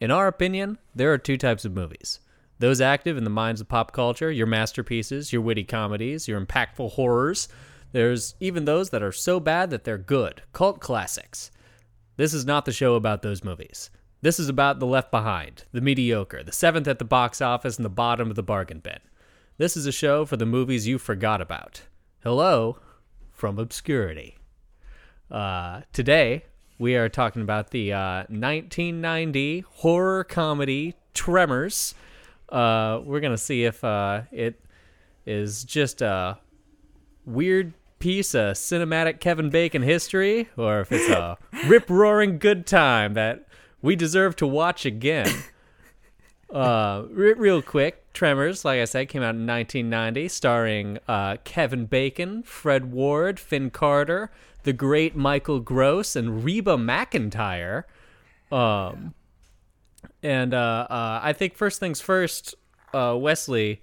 In our opinion, there are two types of movies. Those active in the minds of pop culture, your masterpieces, your witty comedies, your impactful horrors. There's even those that are so bad that they're good, cult classics. This is not the show about those movies. This is about the left behind, the mediocre, the seventh at the box office, and the bottom of the bargain bin. This is a show for the movies you forgot about. Hello from obscurity. Uh, today, we are talking about the uh, 1990 horror comedy Tremors. Uh, we're going to see if uh, it is just a weird piece of cinematic Kevin Bacon history or if it's a rip roaring good time that we deserve to watch again. Uh, re- real quick, Tremors, like I said, came out in 1990, starring uh, Kevin Bacon, Fred Ward, Finn Carter, the great Michael Gross, and Reba McEntire. Um, and uh, uh, I think first things first, uh, Wesley.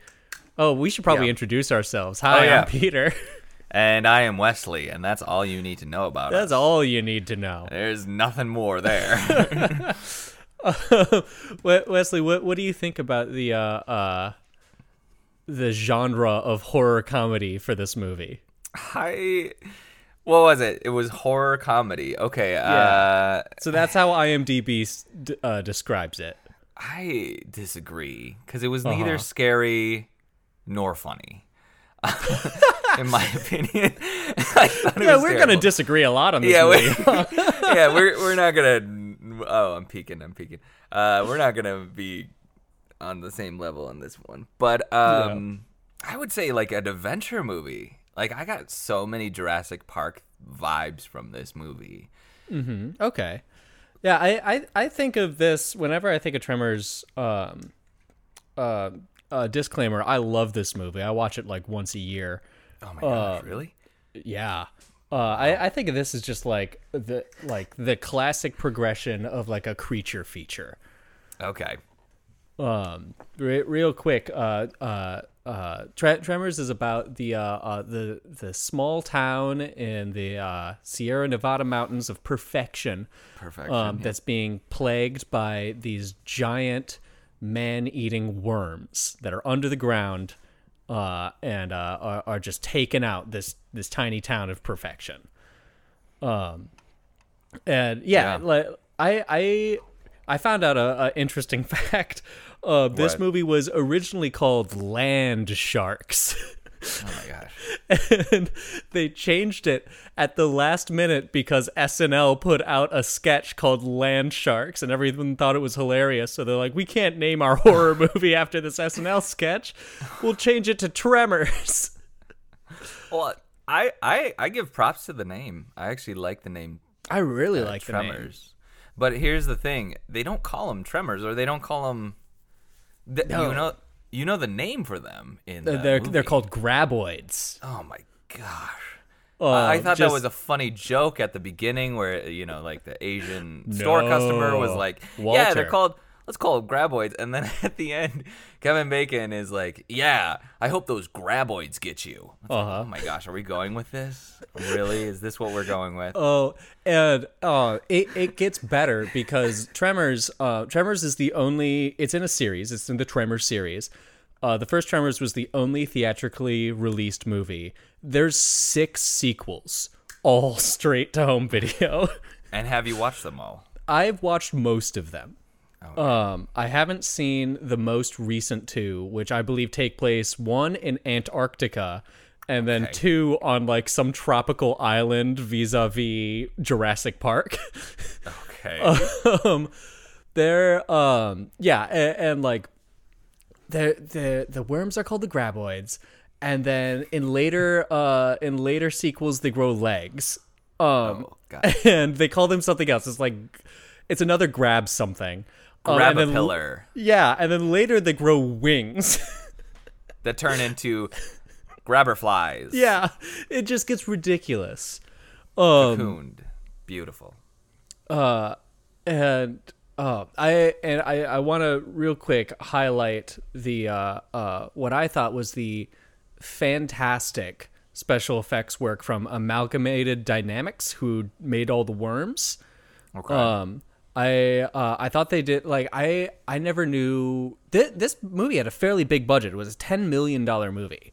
Oh, we should probably Yeah. introduce ourselves. Hi, yeah. I'm Peter. And I am Wesley, and that's all you need to know about That's us. all you need to know. There's nothing more there. We- Wesley, what what do you think about the uh, uh, the genre of horror comedy for this movie? I. What was it? It was horror comedy. Okay. Uh, So that's how IMDb d- uh, describes it. I disagree because it was Uh-huh. neither scary nor funny. In my opinion, I thought it Yeah, we're gonna disagree a lot on this Yeah, movie. yeah, we're we're not gonna. Oh, I'm peeking. I'm peeking. Uh, we're not gonna be on the same level on this one, but um, I would say like an adventure movie. Like I got so many Jurassic Park vibes from this movie. okay. Yeah, I, I I think of this whenever I think of Tremors. Um, uh, uh, disclaimer: I love this movie. I watch it like once a year. Oh my gosh, really? Yeah. Uh, I, I think of this as just like the like the classic progression of like a creature feature. Okay. um re- real quick uh uh uh Tre- tremors is about the uh, uh the the small town in the uh sierra nevada mountains of perfection Perfection, um yeah. that's being plagued by these giant man-eating worms that are under the ground uh and uh are, are just taking out this this tiny town of perfection um and yeah, Yeah. like I I I found out a, a interesting fact. Uh, this What? movie was originally called Land Sharks. Oh my gosh. and they changed it at the last minute because SNL put out a sketch called Land Sharks and everyone thought it was hilarious. So they're like, we can't name our horror movie after this SNL sketch. We'll change it to Tremors. Well, I I I give props to the name. I actually like the name I really uh, like the name. Tremors. But here's the thing: they don't call them Tremors, or they don't call them. Th- No. You know, you know the name for them in the They're movie. they're called graboids. Oh my gosh! Uh, I thought just- that was a funny joke at the beginning, where you know, like the Asian store customer was like, "Yeah, Walter. they're called." Let's call them graboids, and then at the end, Kevin Bacon is like, "Yeah, I hope those graboids get you." Uh-huh. oh my gosh, are we going with this? Really? Is this what we're going with? Oh, and uh, it it gets better because Tremors. Uh, Tremors is the only. It's in a series. It's in the Tremors series. Uh, the first Tremors was the only theatrically released movie. There's six sequels, all straight to home video. And have you watched them all? I've watched most of them. Oh, Um, I haven't seen the most recent two, which I believe take place one in Antarctica, and then Okay. two on like some tropical island vis-a-vis Jurassic Park. Okay. um, they're um, yeah, and, and like the the the worms are called the graboids, and then in later uh in later sequels they grow legs. Um, Oh, God. and they call them something else. It's like it's another grab something. Um, Grab and a then- pillar Yeah, and then later they grow wings. that turn into grabber flies. yeah, it just gets ridiculous. Um, Cocooned. Beautiful. uh, and uh, I and I, I want to real quick highlight the uh, uh, what I thought was the fantastic special effects work from Amalgamated Dynamics, who made all the worms. Okay. Um, I uh, I thought they did like I I never knew th- this movie had a fairly big budget. It was a ten million dollar movie,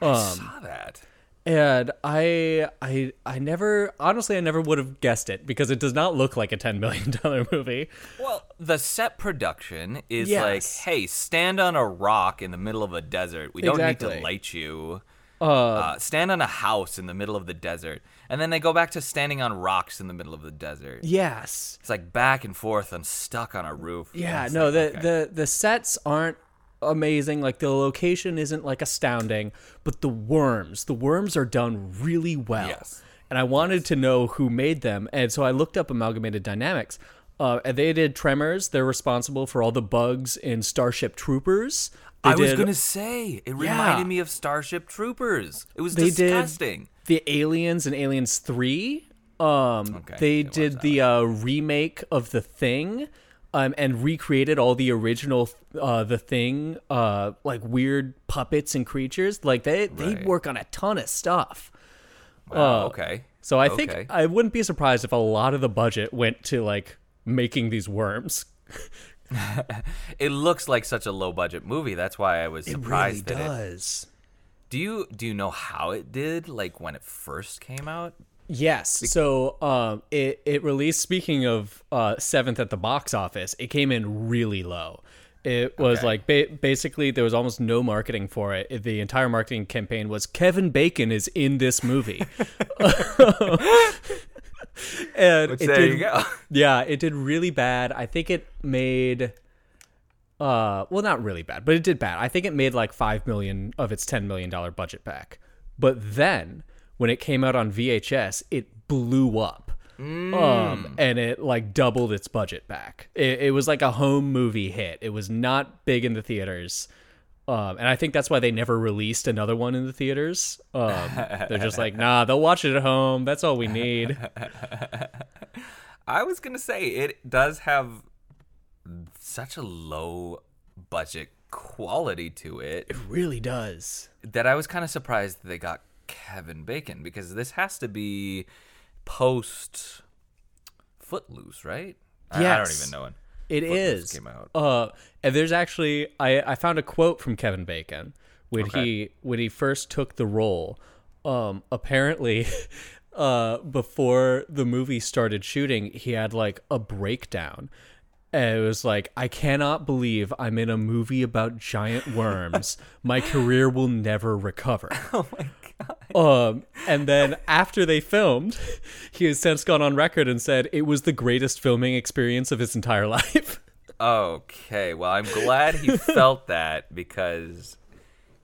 I Um, saw that. and I I I never honestly I never would have guessed it because it does not look like a ten million dollar movie. Well, the set production is Yes. like, hey, stand on a rock in the middle of a desert. We don't need to light you. Uh, stand on a house in the middle of the desert. And then they go back to standing on rocks in the middle of the desert. Yes. It's like back and forth and stuck on a roof. Yeah, no, like, the, okay. the the sets aren't amazing. Like the location isn't like astounding, but the worms, the worms are done really well. Yes. And I wanted to know who made them, and so I looked up Amalgamated Dynamics. Uh, and they did Tremors. They're responsible for all the bugs in Starship Troopers. They I was going to say, it reminded me of Starship Troopers. It was They did- disgusting. the Aliens and Aliens Three. Um, Okay, they did the uh, remake of the Thing, um, and recreated all the original uh, the Thing, uh, like weird puppets and creatures. Like they they work on a ton of stuff. Wow, okay. So I Okay. think I wouldn't be surprised if a lot of the budget went to like making these worms. It looks like such a low budget movie. That's why I was surprised that it. does. Do you do you know how it did? Like when it first came out? Yes. So um, it it released. Speaking of uh, seventh at the box office, it came in really low. It was Okay. like ba- basically there was almost no marketing for it. The entire marketing campaign was Kevin Bacon is in this movie. and it there did, you go. Yeah, it did really bad. I think it made uh well not really bad, but it did bad. I think it made like 5 million of its 10 million dollar budget back. But then when it came out on VHS, it blew up. Um and it like doubled its budget back. It, it was like a home movie hit. It was not big in the theaters. Um, and I think that's why they never released another one in the theaters. Um, they're just like, nah, they'll watch it at home. That's all we need. I was gonna say it does have such a low budget quality to it It really does. that I was kind of surprised that they got Kevin Bacon because this has to be post Footloose, right? I- I, don't even know it. It Footloose came out. Uh, and there's actually I, I found a quote from Kevin Bacon when Okay. he when he first took the role. Um, apparently, uh, before the movie started shooting, he had like a breakdown. And it was like, I cannot believe I'm in a movie about giant worms. My career will never recover. Oh my! Um, and then after they filmed, he has since gone on record and said it was the greatest filming experience of his entire life. Okay, well, I'm glad he felt that because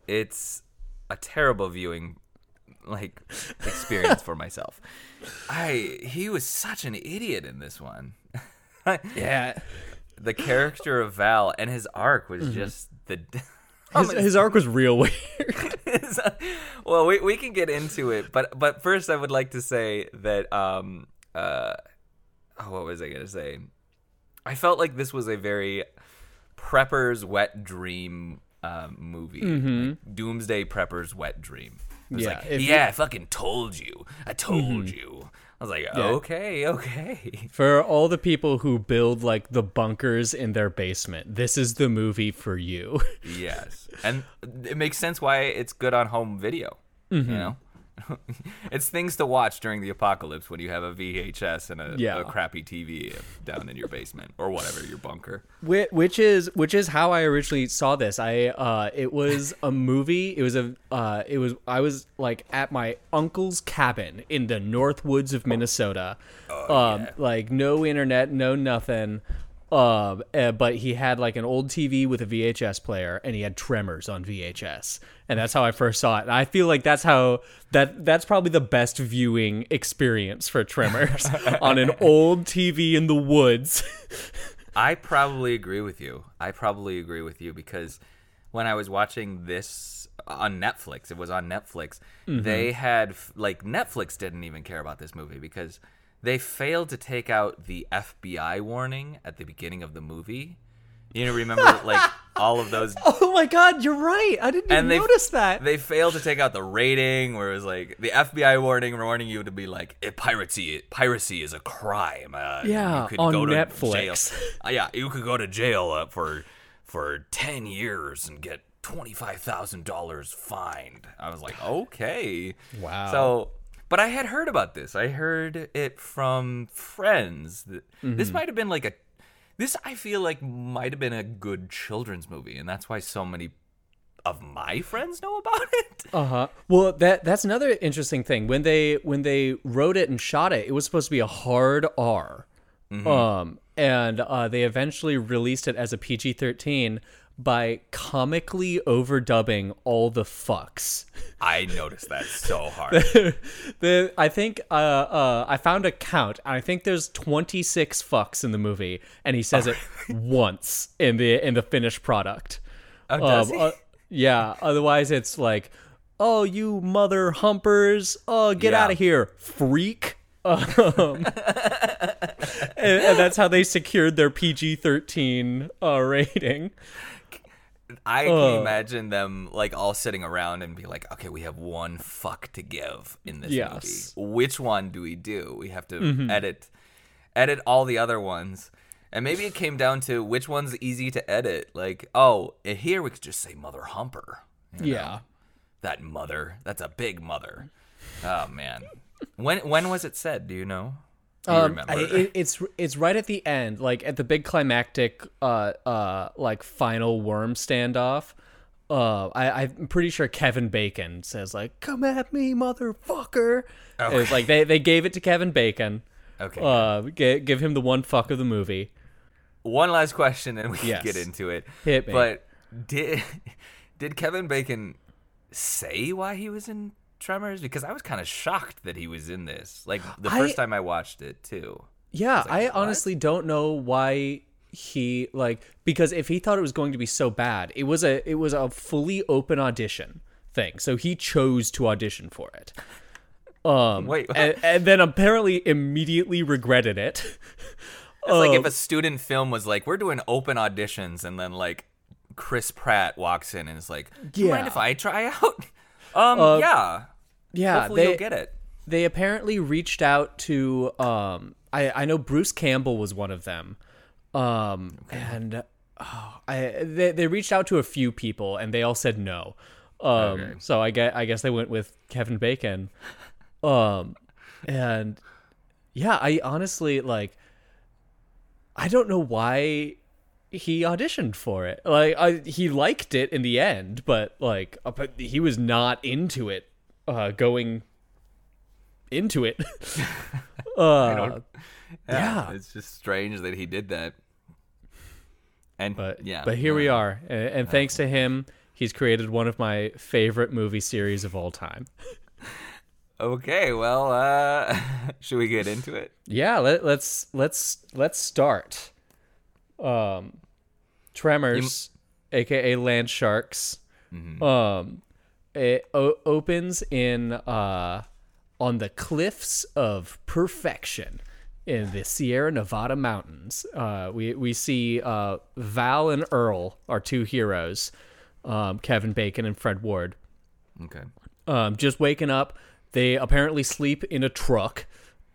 it's a terrible viewing like experience for myself. I he was such an idiot in this one. yeah. The character of Val and his arc was Mm-hmm. just the His, his arc was real weird. well, we we can get into it, but but first I would like to say that um uh oh, what was I gonna say? I felt like this was a very prepper's wet dream um, movie, like Doomsday Prepper's wet dream. Mm-hmm. Yeah, like, yeah, I fucking told you, I told Mm-hmm. you. I was like, okay, okay. For all the people who build like the bunkers in their basement, this is the movie for you. Yes, and it makes sense why it's good on home video. Mm-hmm. You know, it's things to watch during the apocalypse when you have a VHS and a, Yeah. a crappy TV down in your basement or whatever your bunker. Whi- which is which is how I originally saw this. I uh, it was a movie. It was a uh, it was I was like at my uncle's cabin in the North Woods of Minnesota. um, like no internet, no nothing. Um, uh, but he had like an old TV with a VHS player, and he had Tremors on VHS, and that's how I first saw it. And I feel like that's how that that's probably the best viewing experience for Tremors on an old TV in the woods. I probably agree with you. I probably agree with you because when I was watching this on Netflix, it was on Netflix. Mm-hmm. They had like Netflix didn't even care about this movie because they failed to take out the FBI warning at the beginning of the movie You know, remember like all of those Oh my god, you're right. I didn't even they- notice that. they failed to take out the rating where it was like the FBI warning warning you to be like eh, piracy piracy is a crime. Uh, Yeah, you could on go to Netflix. Jail. Uh, yeah, you could go to jail uh, for for ten years and get twenty five thousand dollars fined. I was like, okay, Wow. So, but I had heard about this. I heard it from friends. Mm-hmm. This might have been like a. This I feel like might have been a good children's movie, and that's why so many of my friends know about it. Uh huh. Well, that that's another interesting thing. When they when they wrote it and shot it, it was supposed to be a hard R. Um, and uh, they eventually released it as a PG thirteen by comically overdubbing all the fucks. I noticed that so hard. the I think uh uh I found a count. and I think there's 26 fucks in the movie, and he says it once in the in the finished product. Oh, does Um, he? uh, yeah. Otherwise, it's like, oh, you mother humpers, oh, get Yeah. out of here, freak. Um, and, and that's how they secured their PG thirteen uh, rating. I uh, can imagine them like all sitting around and be like, "Okay, we have one fuck to give in this Yes. movie. Which one do we do? We have to Mm-hmm. edit, edit all the other ones." And maybe it came down to which one's easy to edit. Like, oh, eh, here we could just say "mother humper." you know? Yeah. that mother. That's a big mother. Oh man, when when was it said? Do you know? Um? It, it's it's right at the end, like at the big climactic, uh, uh, like final worm standoff. Uh, I, I'm pretty sure Kevin Bacon says like, "Come at me, motherfucker." It was like they, they gave it to Kevin Bacon. okay. Uh, g- give him the one fuck of the movie. One last question, and we can Yes. get into it. Hit me. But did did Kevin Bacon say why he was in Tremors? Because I was kind of shocked that he was in this. Like the I- first time I watched it too. Yeah, I what? honestly don't know why he like because if he thought it was going to be so bad, it was a it was a fully open audition thing. So he chose to audition for it. Um Wait, and, and then apparently immediately regretted it. It's like Um, if a student film was like, "We're doing open auditions," and then like Chris Pratt walks in and is like, "Do you mind if I try out?" Um, yeah. Yeah, Hopefully they you'll get it. they apparently reached out to um I I know Bruce Campbell was one of them. Um and oh, I they they reached out to a few people and they all said no. Um Okay. so I guess I guess they went with Kevin Bacon. Um and yeah, I honestly like I don't know why he auditioned for it. Like I, he liked it in the end, but like uh, but he was not into it uh going into it. uh don't- yeah. It's just strange that he did that. And but yeah, but here we uh, are. And, and thanks to him, he's created one of my favorite movie series of all time. Okay, well, uh, should we get into it? Yeah, let, let's let's let's start. Um, Tremors, aka Land Sharks, um, it o- opens in uh on the cliffs of perfection in the Sierra Nevada mountains. Uh, we we see uh Val and Earl, our two heroes, um, Kevin Bacon and Fred Ward, Okay. um, just waking up. They apparently sleep in a truck.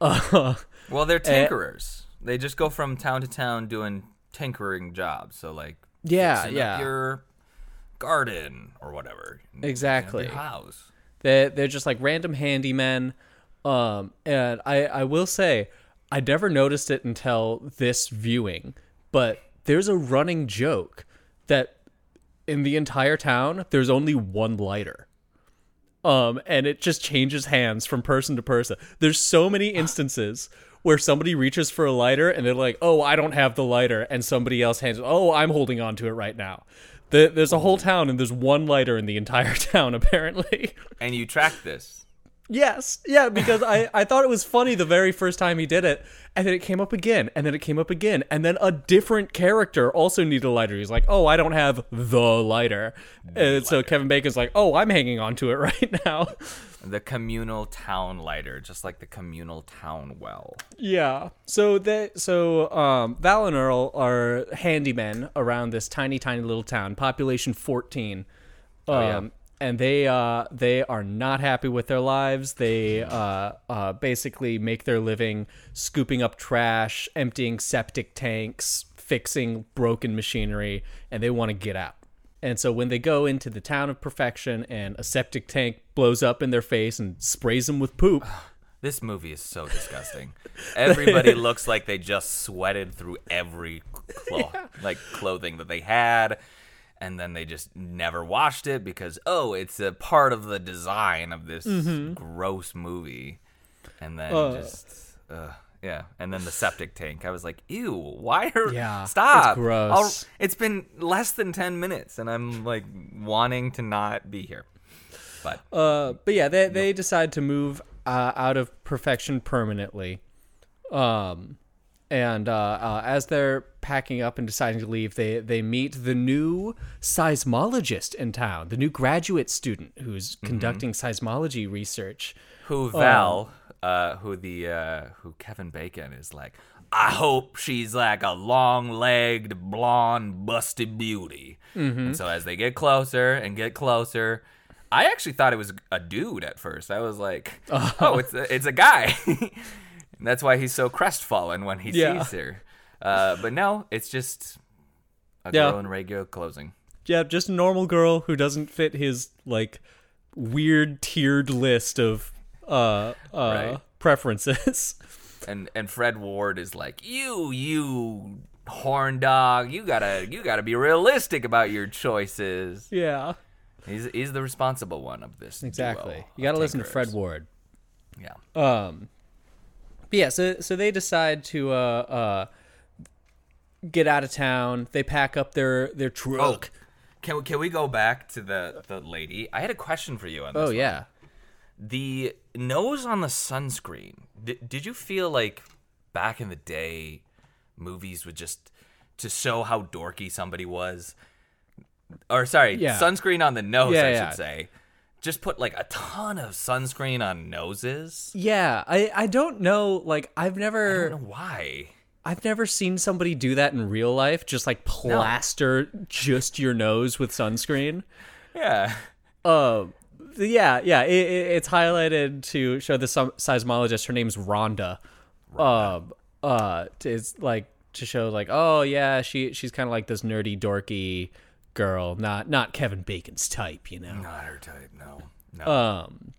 Uh, Well, they're Eh. tinkerers. they just go from town to town doing tinkering jobs. So like, Yeah, yeah. your garden or whatever. Exactly. House. They're, they're just like random handymen. Um, and I, I will say, I never noticed it until this viewing, but there's a running joke that in the entire town, there's only one lighter. Um, and it just changes hands from person to person. There's so many instances where somebody reaches for a lighter and they're like, "Oh, I don't have the lighter," and somebody else hands, "Oh, I'm holding on to it right now." The, there's a whole town and there's one lighter in the entire town apparently. And you track this. Yes, yeah, because I, I thought it was funny the very first time he did it, and then it came up again, and then it came up again, and then a different character also needed a lighter. He's like, "Oh, I don't have the lighter," and so Kevin Bacon's like, "Oh, I'm hanging on to it right now." The communal town lighter, just like the communal town well. Yeah. So they so um Val and Earl are handymen around this tiny, tiny little town, population fourteen. Um yeah. And they uh they are not happy with their lives. They uh uh basically make their living scooping up trash, emptying septic tanks, fixing broken machinery, and they want to get out. And so when they go into the town of perfection and a septic tank blows up in their face and sprays them with poop, This movie is so disgusting. Everybody looks like they just sweated through every clo- like clothing that they had, and then they just never washed it because oh, it's a part of the design of this gross movie. And then Uh. just uh, yeah, and then the septic tank. I was like, ew, why are Yeah, it's stop? gross. I'll- it's been less than ten minutes, and I'm like wanting to not be here. But Uh, but yeah, they they decide to move uh, out of perfection permanently. Um, and uh, uh, as they're packing up and deciding to leave, they they meet the new seismologist in town, the new graduate student who's conducting seismology research. who Val, uh, who the uh, who Kevin Bacon is like. I hope she's like a long-legged, blonde, busted beauty. And so as they get closer and get closer, I actually thought it was a dude at first. I was like, "Oh, it's a, it's a guy." And that's why he's so crestfallen when he Yeah. sees her. Uh, but no, it's just a Yeah. girl in regular clothing. Yeah, just a normal girl who doesn't fit his like weird tiered list of uh uh Right. preferences. and and Fred Ward is like, "You, you horn dog, you gotta you gotta be realistic about your choices." yeah, He's he's the responsible one of this. exactly. duo You got to listen to Fred. Ward. Yeah. Um, but yeah, so so they decide to uh uh get out of town. They pack up their their truck. Can we, can we go back to the the lady? I had a question for you on this. Oh, one. yeah. The nose on the sunscreen. Did, did you feel like back in the day, movies would just to show how dorky somebody was, or sorry, Yeah. sunscreen on the nose, Yeah, I yeah. should say. Just put like a ton of sunscreen on noses. Yeah, I I don't know. Like I've I never don't know why. I've never seen somebody do that in real life. Just like plaster just your nose with sunscreen. Yeah. Uh, yeah, yeah. It, it, it's highlighted to show the seismologist. Her name's Rhonda. Um, uh, it's like to show like, oh yeah, she she's kind of like this nerdy, dorky girl, not not Kevin Bacon's type, you know. Not her type. No. No. Um,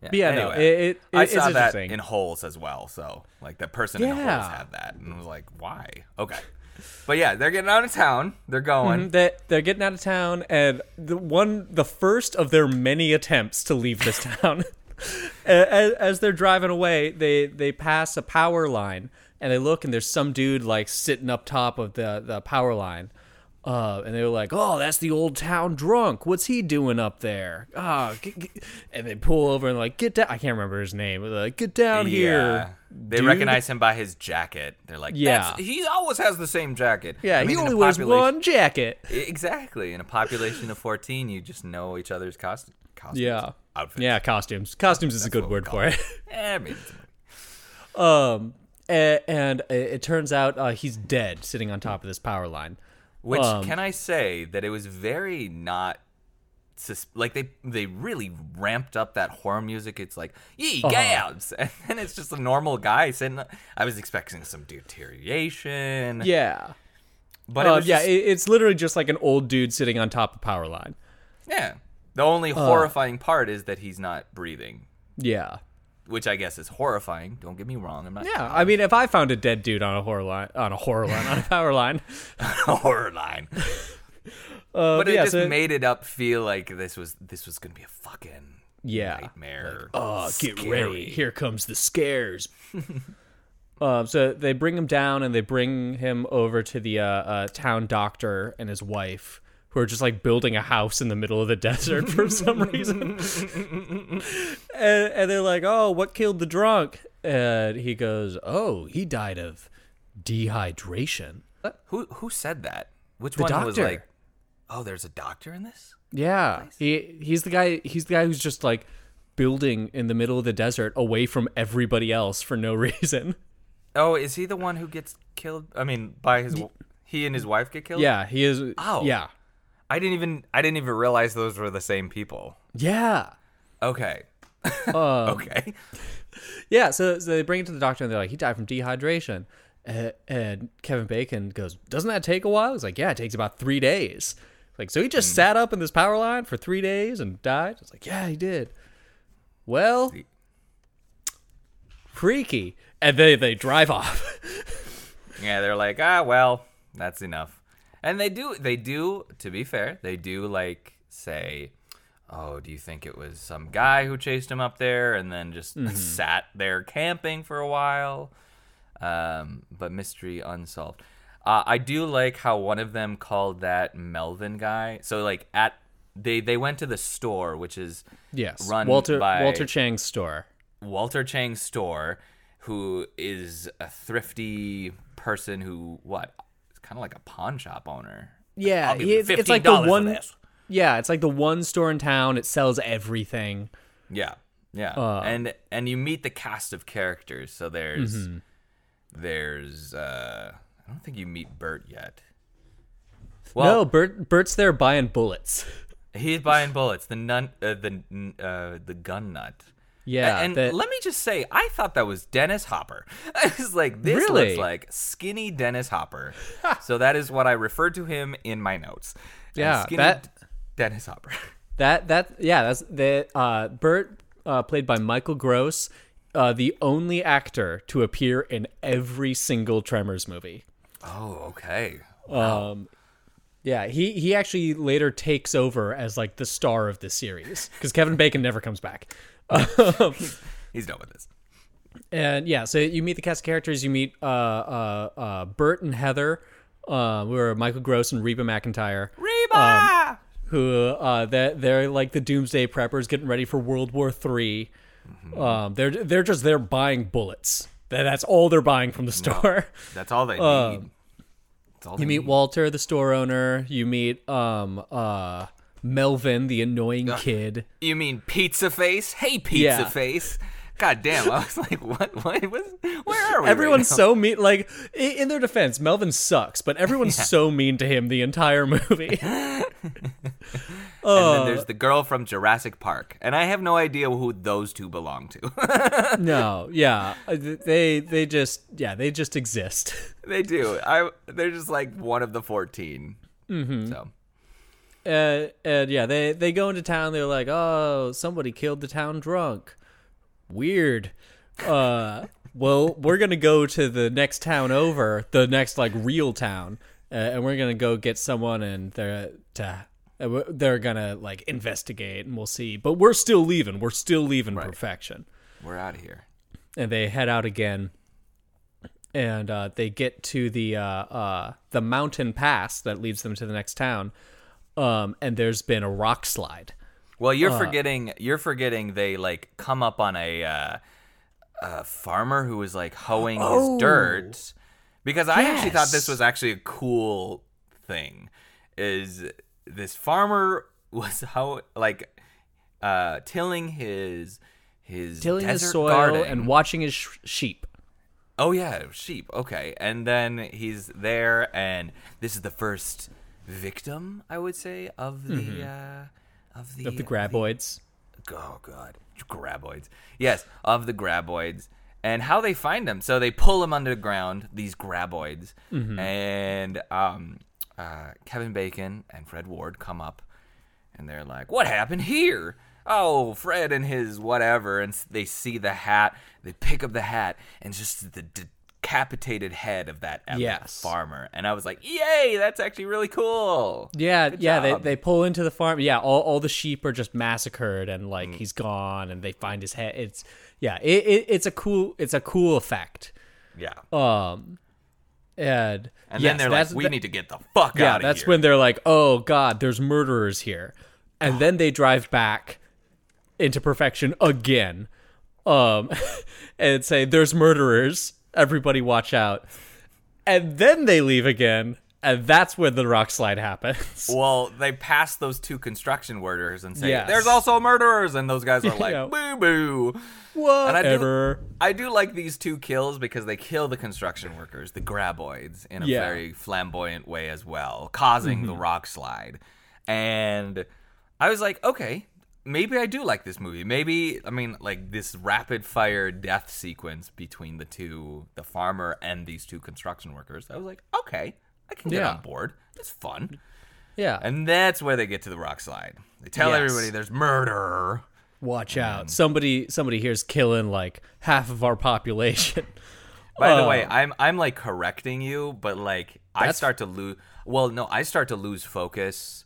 but yeah, no, Anyway, it, it, I it's saw that interesting. in holes as well. So like the person in holes had that, and was like, why? Okay. But yeah, they're getting out of town. They're going. Mhm, They they're getting out of town, and the one, the first of their many attempts to leave this town. as, as they're driving away, they they pass a power line, and they look, and there's some dude like sitting up top of the the power line. Uh, and they were like, "Oh, that's the old town drunk. What's he doing up there?" Ah, g- g-" and they pull over and like, "Get down!" I can't remember his name. They're like, "Get down Yeah. here." They dude." recognize him by his jacket. They're like, Yeah. "That's- he always has the same jacket. Yeah, I mean, he only wears one jacket. Exactly. In a population of 14, you just know each other's cost- costumes. Yeah, Outfits. yeah, costumes. Costumes is a good word for it. Eh, maybe it's- Um, and, and it it turns out uh, he's dead, sitting on top of this power line. Which Um, can I say that it was very not sus- like they they really ramped up that horror music. It's like yee Uh-huh. and then it's just a normal guy sitting. I was expecting some deterioration. Yeah, but uh, it yeah, just- it, it's literally just like an old dude sitting on top of power line. yeah. The only horrifying part is that he's not breathing, Yeah, which I guess is horrifying. Don't get me wrong. I'm not yeah. I mean, if I found a dead dude on a horror line, on a horror line, on a power line, a horror line. uh, But it yeah, just so- made it up feel like this was this was gonna be a fucking Yeah. nightmare. Oh, get ready. Here comes the scares. um, so they bring him down and they bring him over to the uh, uh, town doctor and his wife, who are just like building a house in the middle of the desert for some reason. and, and they're like, "Oh, what killed the drunk?" And he goes, "Oh, he died of dehydration." Who who said that? Which The one was like? Oh, there's a doctor in this. Yeah, he he's the guy. He's the guy who's just like building in the middle of the desert, away from everybody else for no reason. Oh, is he the one who gets killed? I mean, by his he and his wife get killed. Yeah, he is. Oh. yeah, I didn't even I didn't even realize those were the same people. yeah, Okay. Um, okay. yeah. So, so they bring it to the doctor, and they're like, he died from dehydration. Uh, and Kevin Bacon goes, "Doesn't that take a while?" He's like, "Yeah, it takes about three days." Like, so he just sat up in this power line for three days and died. It's like, yeah, he did. Well, freaky. And they they drive off. Yeah, they're like, ah, well, that's enough. And they do, they do. To be fair, they do like say, oh, do you think it was some guy who chased him up there and then just sat there camping for a while? Um, but mystery unsolved. Uh, I do like how one of them called that Melvin guy. So like at they they went to the store, which is yes, Run Walter by- Walter Chang's store. Walter Chang's store, who is a thrifty person who what? Kind of like a pawn shop owner. Yeah, I'll give he- you it's, it's like the one. Yeah, it's like the one store in town. It sells everything. Yeah, yeah, Uh. and and you meet the cast of characters. So there's Mm-hmm. there's uh, I don't think you meet Burt yet. no, Well, Burt Burt's there buying bullets. he's buying bullets. The nun, uh, the uh, the gun nut. Yeah, and that- let me just say, I thought that was Dennis Hopper. I was like, this Really? looks like skinny Dennis Hopper. so that is what I referred to him in my notes. Yeah, skinny that- D- Dennis Hopper. That that yeah, that's the uh Burt uh played by Michael Gross, uh the only actor to appear in every single Tremors movie. oh, okay. Um yeah, he he actually later takes over as like the star of this series cuz Kevin Bacon never comes back. Um, He's done with this. and yeah, so you meet the cast of characters, you meet uh uh uh Burt and Heather uh who are Michael Gross and Reba McEntire. Reba! who uh they're, they're like the doomsday preppers getting ready for world war 3 um they're they're just they're buying bullets That- that's all they're buying from the store That's all they Um, need. All you they meet need. walter the store owner you meet um uh melvin the annoying kid You mean Pizza Face? Hey, Pizza Yeah. Face. God damn, I was like, what? What? what where are we? right everyone's now? so mean like in their defense melvin sucks but everyone's so mean to him the entire movie And then there's the girl from Jurassic Park, and I have no idea who those two belong to. no yeah Uh, they they just yeah they just exist they do. I. They're just like one of the 14 Mm-hmm. So uh, and yeah, they they go into town. They're like, "Oh, somebody killed the town drunk." Weird. Uh, well, we're gonna go to the next town over, the next like real town, uh, and we're gonna go get someone, and they're to uh, they're gonna like investigate, and we'll see. But we're still leaving. We're still leaving perfection, we're out of here. and they head out again. And uh, they get to the uh, uh, the mountain pass that leads them to the next town, um, and there's been a rock slide. Well, Uh. you're forgetting. You're forgetting. They like come up on a, uh, a farmer who was like hoeing Oh. his dirt. Because I actually thought this was actually a cool thing. Is this farmer was how like uh, tilling his his tilling his soil garden. and watching his sh- sheep. Oh yeah, sheep. Okay, and then he's there, and this is the first victim, I would say, of the uh, of the Mm-hmm. Of the graboids. oh god, graboids. Yes, of the graboids, and how they find them. So they pull them underground, these graboids, Mm-hmm. and um, uh, Kevin Bacon and Fred Ward come up, and they're like, "What happened here?" Oh, Fred and his whatever, and they see the hat. They pick up the hat, and just the decapitated head of that Yes. farmer. And I was like, "Yay, that's actually really cool." Yeah, Good yeah. They, they pull into the farm. Yeah, all, all the sheep are just massacred, and Mm. like he's gone, and they find his head. It's yeah, it, it it's a cool it's a cool effect. Yeah. Um, and And yes, then they're like, we that- need to get the fuck yeah, out of that's here. when they're like, "Oh God, there's murderers here," and then they drive back into perfection again, um, and say, "There's murderers. Everybody, watch out!" And then they leave again, and that's where the rock slide happens. Well, they pass those two construction workers and say, Yes. "There's also murderers," and those guys are like, Yeah. "Boo boo." Whatever. I do like these two kills because they kill the construction workers, the graboids, in a Yeah. very flamboyant way as well, causing the mm-hmm. rock slide. And I was like, okay, maybe I do like this movie. Maybe I mean, like this rapid fire death sequence between the two, the farmer and these two construction workers. I was like, okay, I can get Yeah. on board. It's fun. Yeah. And that's where they get to the rock slide. They tell Yes. everybody there's murder. Watch out. Somebody somebody here's killing like half of our population. By the Oh. way, I'm I'm like correcting you, but like I start to lose. Well, no, I start to lose focus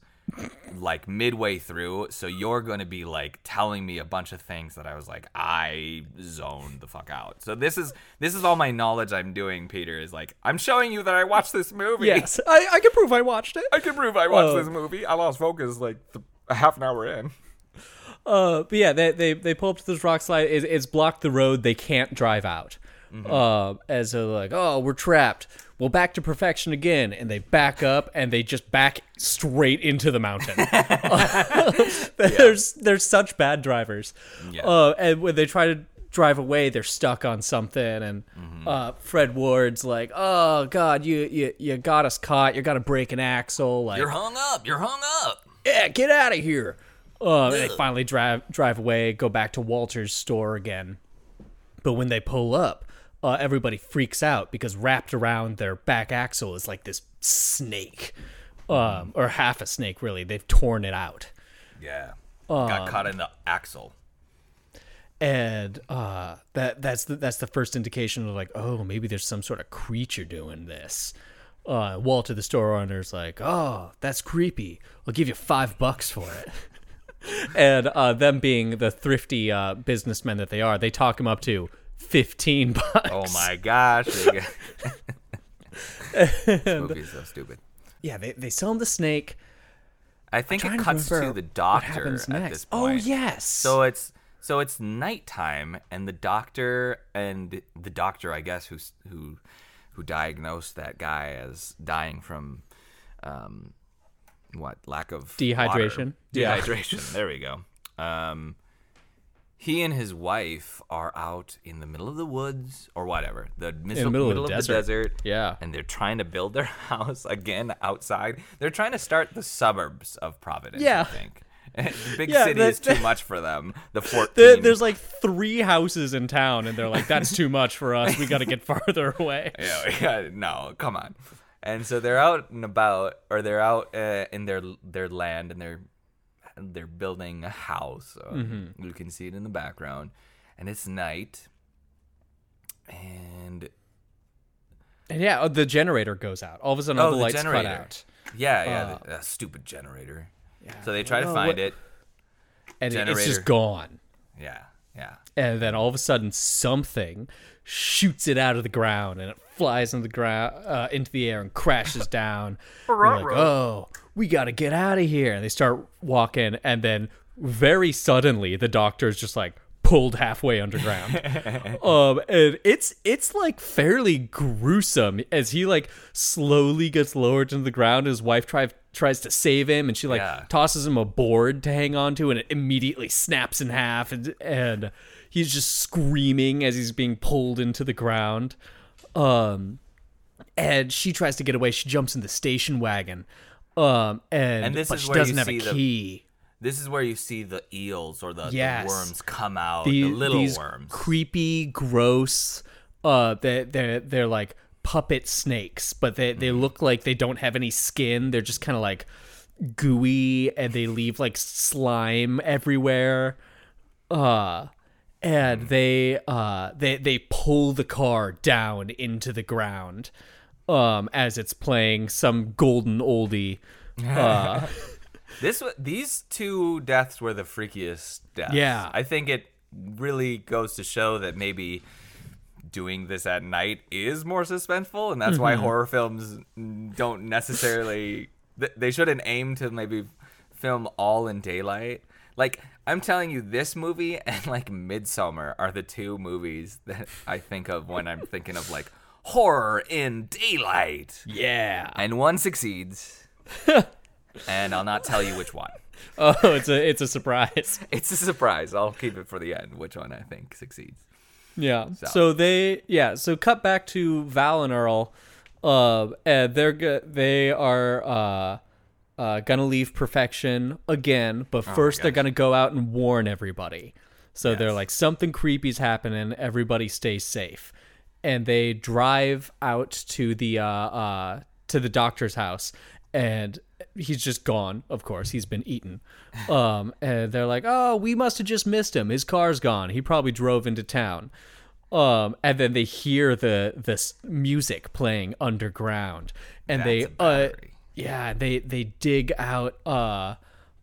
like midway through. So you're going to be like telling me a bunch of things that I was like I zoned the fuck out. So this is this is all my knowledge I'm doing. Peter is like I'm showing you that I watched this movie. yes. I, I can prove I watched it. I can prove I watched Oh. this movie. I lost focus like the, a half an hour in. Uh, but yeah, they, they they pull up to this rock slide. It, it's blocked the road. They can't drive out. Uh, as they're like, oh, we're trapped. Well, back to perfection again, and they back up and they just back straight into the mountain. There's they're such bad drivers. Yeah. Uh, and when they try to drive away, they're stuck on something. And uh, Fred Ward's like, oh god, you you you got us caught. You got to break an axle. Like You're hung up. You're hung up. yeah, get out of here. Uh, they finally drive drive away, go back to Walter's store again. But when they pull up, uh, everybody freaks out because wrapped around their back axle is like this snake, um, or half a snake. Really, they've torn it out, Yeah. Um, Got caught in the axle. and uh, that that's the, that's the first indication of like, oh, maybe there's some sort of creature doing this. Uh, Walter, the store owner's like, oh, that's creepy. I'll give you five bucks for it. and uh, them being the thrifty uh, businessmen that they are, they talk him up to fifteen bucks. Oh my gosh. this movie is so stupid. Yeah, they they sell him the snake. I think it cuts to remember the doctor at this Oh yes. So it's so it's nighttime, and the doctor and the doctor, I guess, who's who who diagnosed that guy as dying from um, what lack of Dehydration. water. Yeah. Dehydration. there we go. Um, he and his wife are out in the middle of the woods or whatever, the middle, middle of the of the desert. desert. Yeah. And they're trying to build their house again outside. They're trying to start the suburbs of Providence, Yeah. I think. the big Yeah, city that- is too much for them. The 14. There- there's like three houses in town, and they're like, "That's too much for us. We got to get farther away." yeah, yeah, no, come on. And so they're out and about, or they're out uh, in their their land, and they're they're building a house. Uh, Mm-hmm. You can see it in the background, and it's night. And And yeah, uh, the generator goes out. All of a sudden, all Oh, the the lights cut out, yeah, yeah, the, that stupid generator. So they try to Oh, find what- it. and it- it's just gone. Yeah, yeah. And then all of a sudden, something shoots it out of the ground, and it flies into the ground, uh, into the air, and crashes down. Like, oh, we got to get out of here. And they start walking, and then very suddenly, the doctor's just like pulled halfway underground. um, and it's it's like fairly gruesome as he like slowly gets lowered into the ground. His wife tries tries to save him, and she like Yeah. tosses him a board to hang on to, and it immediately snaps in half, and and he's just screaming as he's being pulled into the ground. Um, and she tries to get away. She jumps in the station wagon. Um, and, And this is she where you doesn't have a see the- key. This is where you see the eels or the, the worms come out, the- the little these worms. creepy, gross. Uh, they they're they're like puppet snakes, but they Mm. they look like they don't have any skin. They're just kind of like gooey, and they leave like slime everywhere. Uh, and they uh they they pull the car down into the ground, um, as it's playing some golden oldie. Uh, This these two deaths were the freakiest deaths. Yeah. I think it really goes to show that maybe doing this at night is more suspenseful, and that's why horror films don't necessarily. They shouldn't aim to maybe film all in daylight. Like I'm telling you, this movie and like Midsommar are the two movies that I think of when I'm thinking of like horror in daylight, Yeah. and one succeeds. and I'll not tell you which one. Oh, it's a it's a surprise. It's a surprise. I'll keep it for the end. Which one I think succeeds? Yeah. So. So, they yeah. So cut back to Val and Earl. Uh, and they're go- they are uh, uh, gonna leave perfection again, but first they're gonna go out and warn everybody. So they're like something creepy's happening. Everybody stay safe. And they drive out to the uh, uh, to the doctor's house, and he's just gone. Of course, he's been eaten. Um, and they're like, "Oh, we must have just missed him. His car's gone. He probably drove into town." Um, and then they hear the this music playing underground, and That's they uh, yeah, they they dig out uh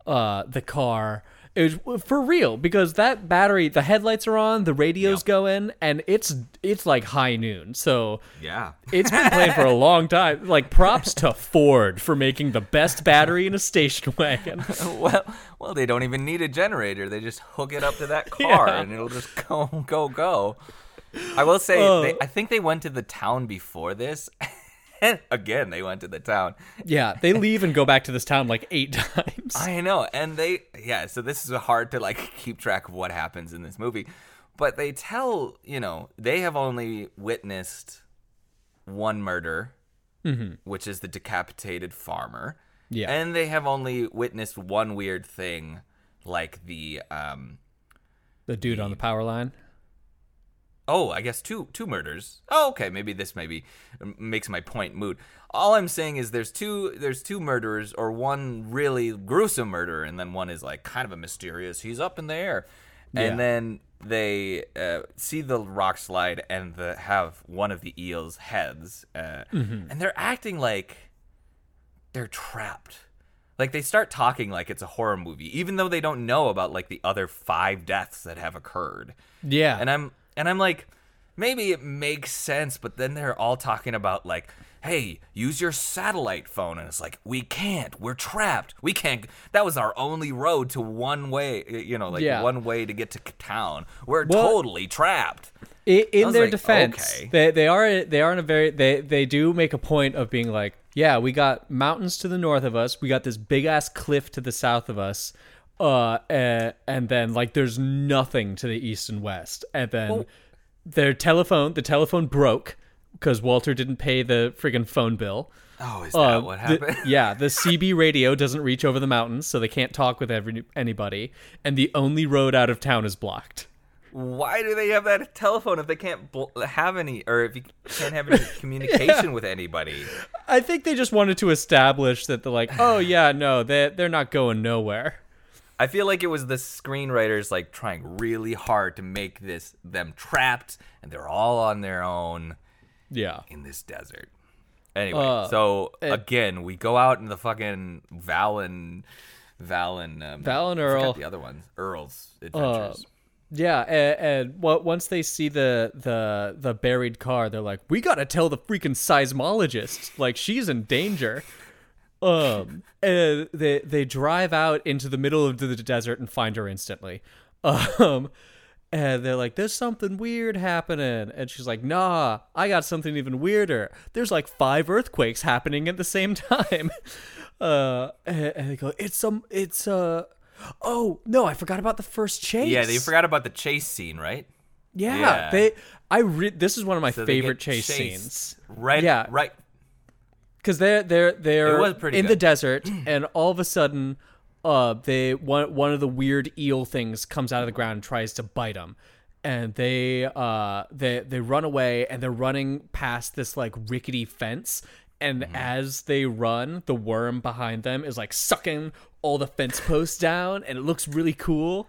uh the car. It was for real because that battery, the headlights are on, the radio's Yep. going, and it's it's like high noon. So Yeah. it's been playing for a long time. Like props to Ford for making the best battery in a station wagon. well, well, they don't even need a generator. They just hook it up to that car, Yeah. and it'll just go, go, go. I will say, Oh. they, I think they went to the town before this. And again, they went to the town. Yeah, they leave and go back to this town like eight times. I know, and they, yeah. So this is hard to like keep track of what happens in this movie, but they tell, you know, they have only witnessed one murder, which is the decapitated farmer. Yeah. and they have only witnessed one weird thing, like the um. The dude on the power line. Oh, I guess two two murders. Oh, okay. Maybe this maybe makes my point moot. All I'm saying is there's two there's two murderers or one really gruesome murder and then one is like kind of a mysterious. He's up in the air, Yeah. and then they uh, see the rock slide and the, have one of the eels' heads, uh, and they're acting like they're trapped. Like they start talking like it's a horror movie, even though they don't know about like the other five deaths that have occurred Yeah. and I'm and I'm like, maybe it makes sense, but then they're all talking about like, hey, use your satellite phone, and it's like, we can't, we're trapped, we can't. That was our only road to one way, you know, like Yeah. one way to get to town. We're Well- totally trapped. I- in their like, defense, okay. they they are they are in a very they they do make a point of being like, yeah, we got mountains to the north of us, we got this big ass cliff to the south of us, uh, and, and then like there's nothing to the east and west, and then their telephone the telephone broke because Walter didn't pay the friggin' phone bill. Oh, is Uh, that what the- happened? yeah, the CB radio doesn't reach over the mountains, so they can't talk with every, anybody, and the only road out of town is blocked. Why do they have that telephone if they can't bl- have any, or if you can't have any communication with anybody? I think they just wanted to establish that they're like, oh yeah, no, they they're not going nowhere. I feel like it was the screenwriters like trying really hard to make this them trapped and they're all on their own Yeah, in this desert. Anyway, Uh, so it- again, we go out in the fucking Val and Val and um, Val and I forgot Earl. the other ones, Earl's adventures. yeah, and, and what once they see the the the buried car, they're like, we gotta tell the freaking seismologist, like she's in danger. Um, and they they drive out into the middle of the desert and find her instantly. Um, and they're like, "There's something weird happening," and she's like, "Nah, I got something even weirder. There's like five earthquakes happening at the same time." Uh, and, and they go, "It's some, it's uh." Oh no! I forgot about the first chase. yeah, they forgot about the chase scene, right? Yeah, Yeah. they. I re- this is one of my So favorite chase scenes Right. Yeah. Right. Because they're they're they're It was pretty in the desert, and all of a sudden, uh, they one one of the weird eel things comes out of the ground and tries to bite them, and they uh they they run away and they're running past this like rickety fence. And Mm-hmm. as they run, the worm behind them is like sucking all the fence posts down, and it looks really cool.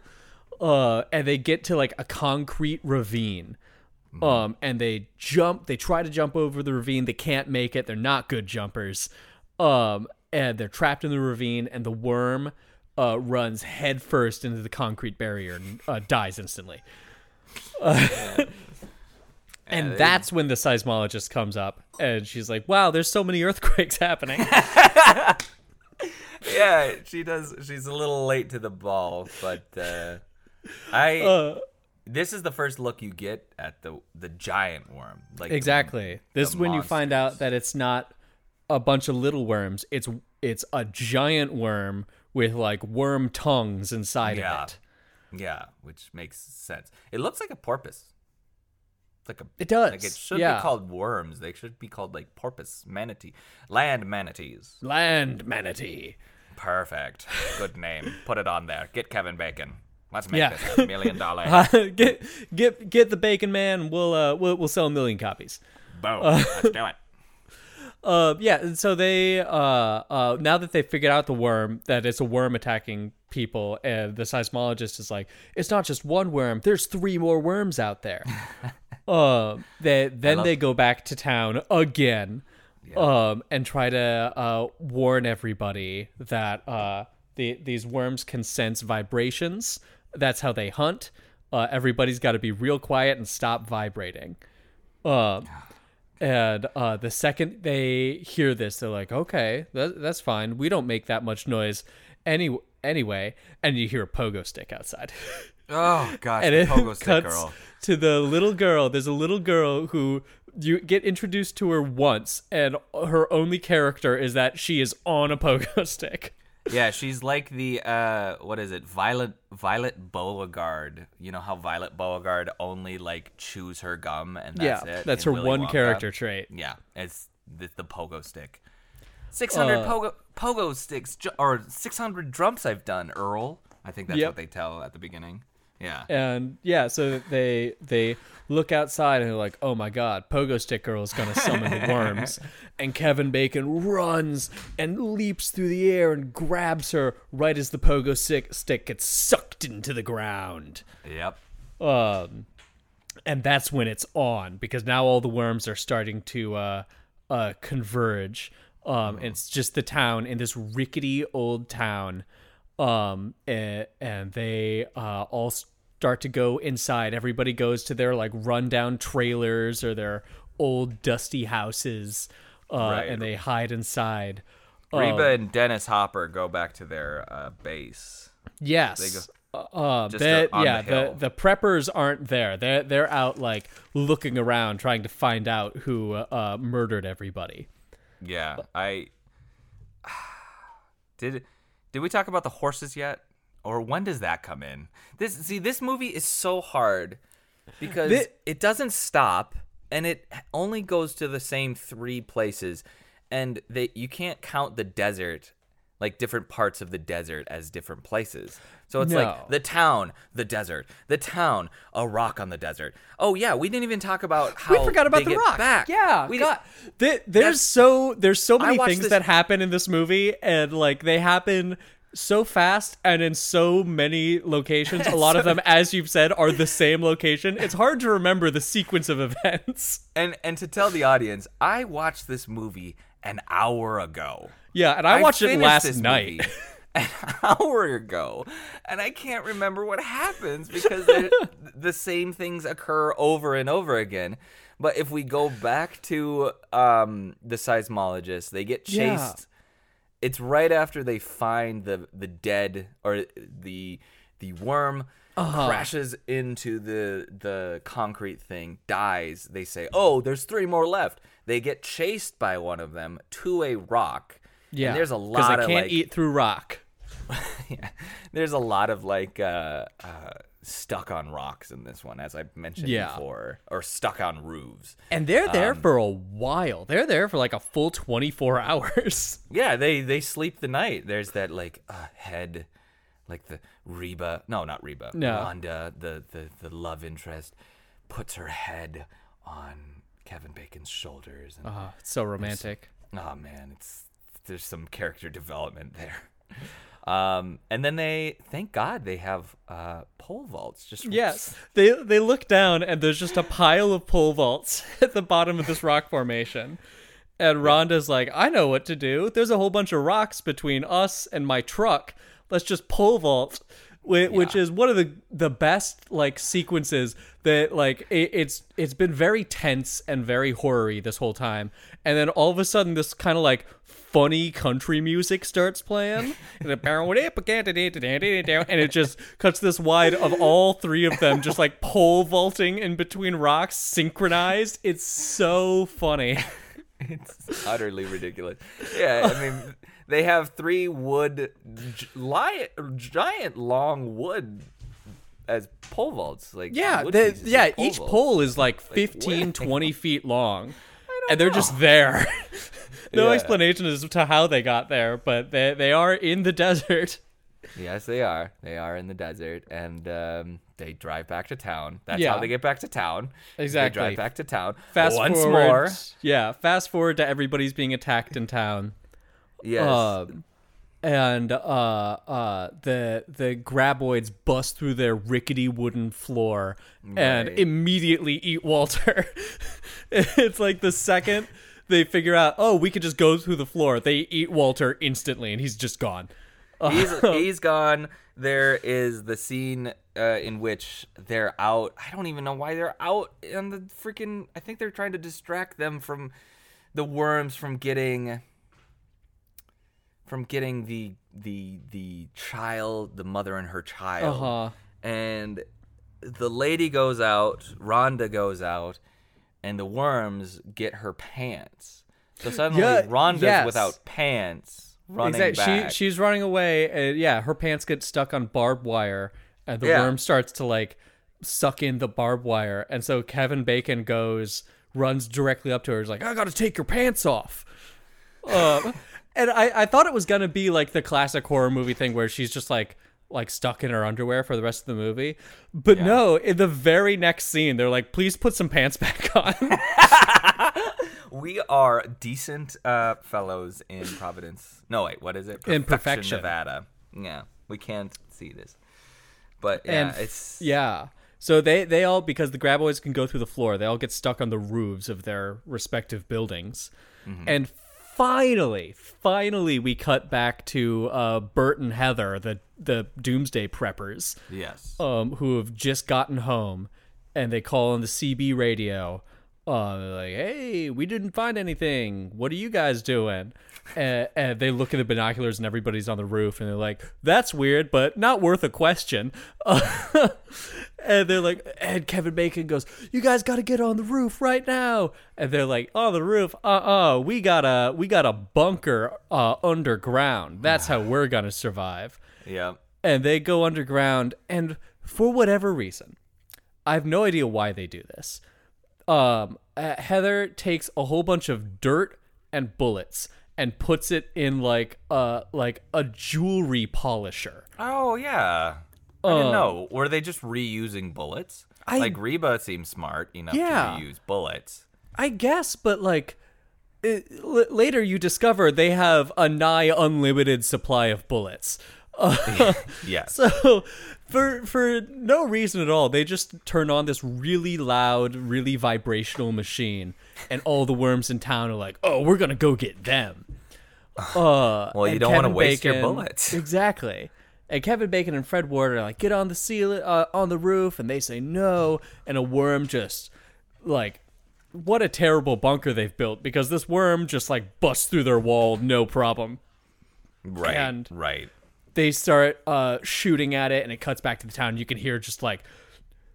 Uh, and they get to like a concrete ravine, um, and they jump. They try to jump over the ravine. They can't make it. They're not good jumpers. Um, and they're trapped in the ravine, and the worm uh, runs headfirst into the concrete barrier and uh, dies instantly. And that's when the seismologist comes up and she's like, "Wow, there's so many earthquakes happening." yeah, she does. She's a little late to the ball, but uh, I. This is the first look you get at the the giant worm. Like the- exactly. This is the when you find out that it's not a bunch of little worms. It's it's a giant worm with like worm tongues inside Yeah. of it. Yeah, which makes sense. It looks like a porpoise. It's like a. It does. Like it should yeah. be called worms. They should be called like porpoise, manatee, land manatees. land manatee. Perfect. Good name. Put it on there. Get Kevin Bacon. Let's make Yeah. this a million dollar. get get get the bacon man. We'll uh we'll, we'll sell a million copies. Boom. Let's do it. Uh, yeah. and So they, uh, uh, now that they figured out the worm, that it's a worm attacking people, and the seismologist is like, it's not just one worm. There's three more worms out there. uh, they then love- they go back to town again, um, and try to uh warn everybody that uh the these worms can sense vibrations. That's how they hunt. Uh, everybody's got to be real quiet and stop vibrating. Um, and uh, the second they hear this, they're like, "Okay, that, that's fine. We don't make that much noise, any anyway." And you hear a pogo stick outside, Oh gosh, and the it pogo stick cuts girl. to the little girl. There's a little girl who you get introduced to her once, and her only character is that she is on a pogo stick. Yeah, she's like the uh what is it? Violet Violet Beauregarde. You know how Violet Beauregarde only like chews her gum and that's yeah, it. that's her Willy one Wonka? character trait. Yeah, it's the, the pogo stick. 600 Uh, pogo pogo sticks or 600 drums I've done, Earl. I think that's Yep. what they tell at the beginning. Yeah. and yeah, so they they look outside and they're like, "Oh my God, Pogo Stick Girl is gonna summon the worms," and Kevin Bacon runs and leaps through the air and grabs her right as the Pogo stick stick gets sucked into the ground. Yep. Um, and that's when it's on because now all the worms are starting to uh, uh, converge. Um, and it's just the town in this rickety old town. Um, and, and they uh, all start to go inside. Everybody goes to their like rundown trailers or their old dusty houses, uh, Right. and they hide inside. Reba and Dennis Hopper go back to their uh, base. Yes. go- Uh, just that, on the yeah, the, the preppers aren't there. They're they're out like looking around, trying to find out who uh, murdered everybody. Yeah, I did. Did we talk about the horses yet, or when does that come in? This see, this movie is so hard because Thi- it doesn't stop, and it only goes to the same three places, and they you can't count the desert like different parts of the desert as different places. So it's No. like the town, the desert, the town, a rock on the desert. Oh yeah, we didn't even talk about how we forgot about the rock. Back. Yeah, we got Th- there's so there's so many things this- that happen in this movie, and like they happen so fast and in so many locations. A lot of them, as you've said, are the same location. It's hard to remember the sequence of events. And and to tell the audience, I watched this movie an hour ago. Yeah, and I, watched it last night. movie an hour ago, and I can't remember what happens because the same things occur over and over again. But if we go back to um, the seismologist, they get chased. It's right after they find the the dead or the the worm Uh-huh. crashes into the the concrete thing, dies. They say, "Oh, there's three more left." They get chased by one of them to a rock. Yeah, and there's a because lot I of can't like, eat through rock. yeah, there's a lot of like uh, uh, stuck on rocks in this one, as I mentioned Yeah. before, or stuck on roofs. And they're Um, there for a while. They're there for like a full 24 hours. Yeah, they they sleep the night. There's that like uh, head, like the Reba. No, not Reba. No. Rhonda, the the the love interest, puts her head on Kevin Bacon's shoulders, and Oh, it's so romantic. oh man, it's there's some character development there. Um, and then they thank God they have uh pole vaults. Just Yes. They they look down and there's just a pile of pole vaults at the bottom of this rock formation. And Rhonda's like, I know what to do. There's a whole bunch of rocks between us and my truck. Let's just pole vault which, which Yeah. is one of the the best like sequences that like it, it's it's been very tense and very horror-y this whole time and then all of a sudden this kind of like funny country music starts playing and it just cuts this wide of all three of them just like pole vaulting in between rocks synchronized it's so funny It's utterly ridiculous. Yeah, I mean, they have three wood, gi- giant long wood as pole vaults. Like Yeah, the, yeah. pole Each vaults. pole is like 15, where? 20 feet long, and they're just there. no Yeah. explanation as to how they got there, but they they are in the desert. Yes, they are. They are in the desert, and um, they drive back to town. That's Yeah. how they get back to town. Exactly. They drive back to town. Fast once forward, more. yeah. Fast forward to everybody's being attacked in town. Yes. Um, and uh, uh, the the graboids bust through their rickety wooden floor and immediately eat Walter. it's like the second they figure out, oh, we could just go through the floor, they eat Walter instantly, and he's just gone. he's he's gone. There is the scene uh, in which they're out. I don't even know why they're out on the freaking. I think they're trying to distract them from the worms from getting from getting the the the child, the mother and her child. Uh-huh. And the lady goes out, Rhonda goes out, and the worms get her pants. So suddenly Yeah, Rhonda's yes. without pants running Exactly. back. She she's running away, and yeah, her pants get stuck on barbed wire, and the Yeah. worm starts to like suck in the barbed wire, and so Kevin Bacon goes runs directly up to her, is like, "I got to take your pants off." Uh, and I I thought it was gonna be like the classic horror movie thing where she's just like like stuck in her underwear for the rest of the movie, but no, in the very next scene, they're like, "Please put some pants back on." We are decent uh, fellows in Providence. No, wait, what is it? In Perfection. Nevada. Yeah, we can't see this, but yeah, and it's yeah. So they they all because the graboids can go through the floor, they all get stuck on the roofs of their respective buildings, Mm-hmm. and finally, finally, we cut back to uh, Burt and Heather, the the Doomsday Preppers, yes. um, who have just gotten home, and they call on the CB radio. Uh, like, hey, we didn't find anything. What are you guys doing? and, and they look at the binoculars, and everybody's on the roof, and they're like, that's weird, but not worth a question. and they're like, and Kevin Bacon goes, you guys got to get on the roof right now. And they're like, on the roof? Uh uh we got a we got a bunker uh, underground. That's how we're gonna survive yeah. and they go underground and for whatever reason i have no idea why they do this um uh, heather takes a whole bunch of dirt and bullets and puts it in like a like a jewelry polisher Oh yeah. I didn't know. Were they just reusing bullets? I- like Reba seems smart enough Yeah. to reuse bullets. i guess but like it, l- later you discover they have a nigh unlimited supply of bullets Yes. So for for no reason at all, they just turn on this really loud, really vibrational machine, and all the worms in town are like, "Oh, we're gonna go get them." Uh, Well, you don't wanna Kevin waste your bullets. Exactly. And Kevin Bacon and Fred Ward are like, "Get on the ceiling, uh, on the roof," and they say no, and a worm just like. What a terrible bunker they've built because this worm just like busts through their wall, no problem. right. and- right. They start uh, shooting at it and it cuts back to the town. You can hear just like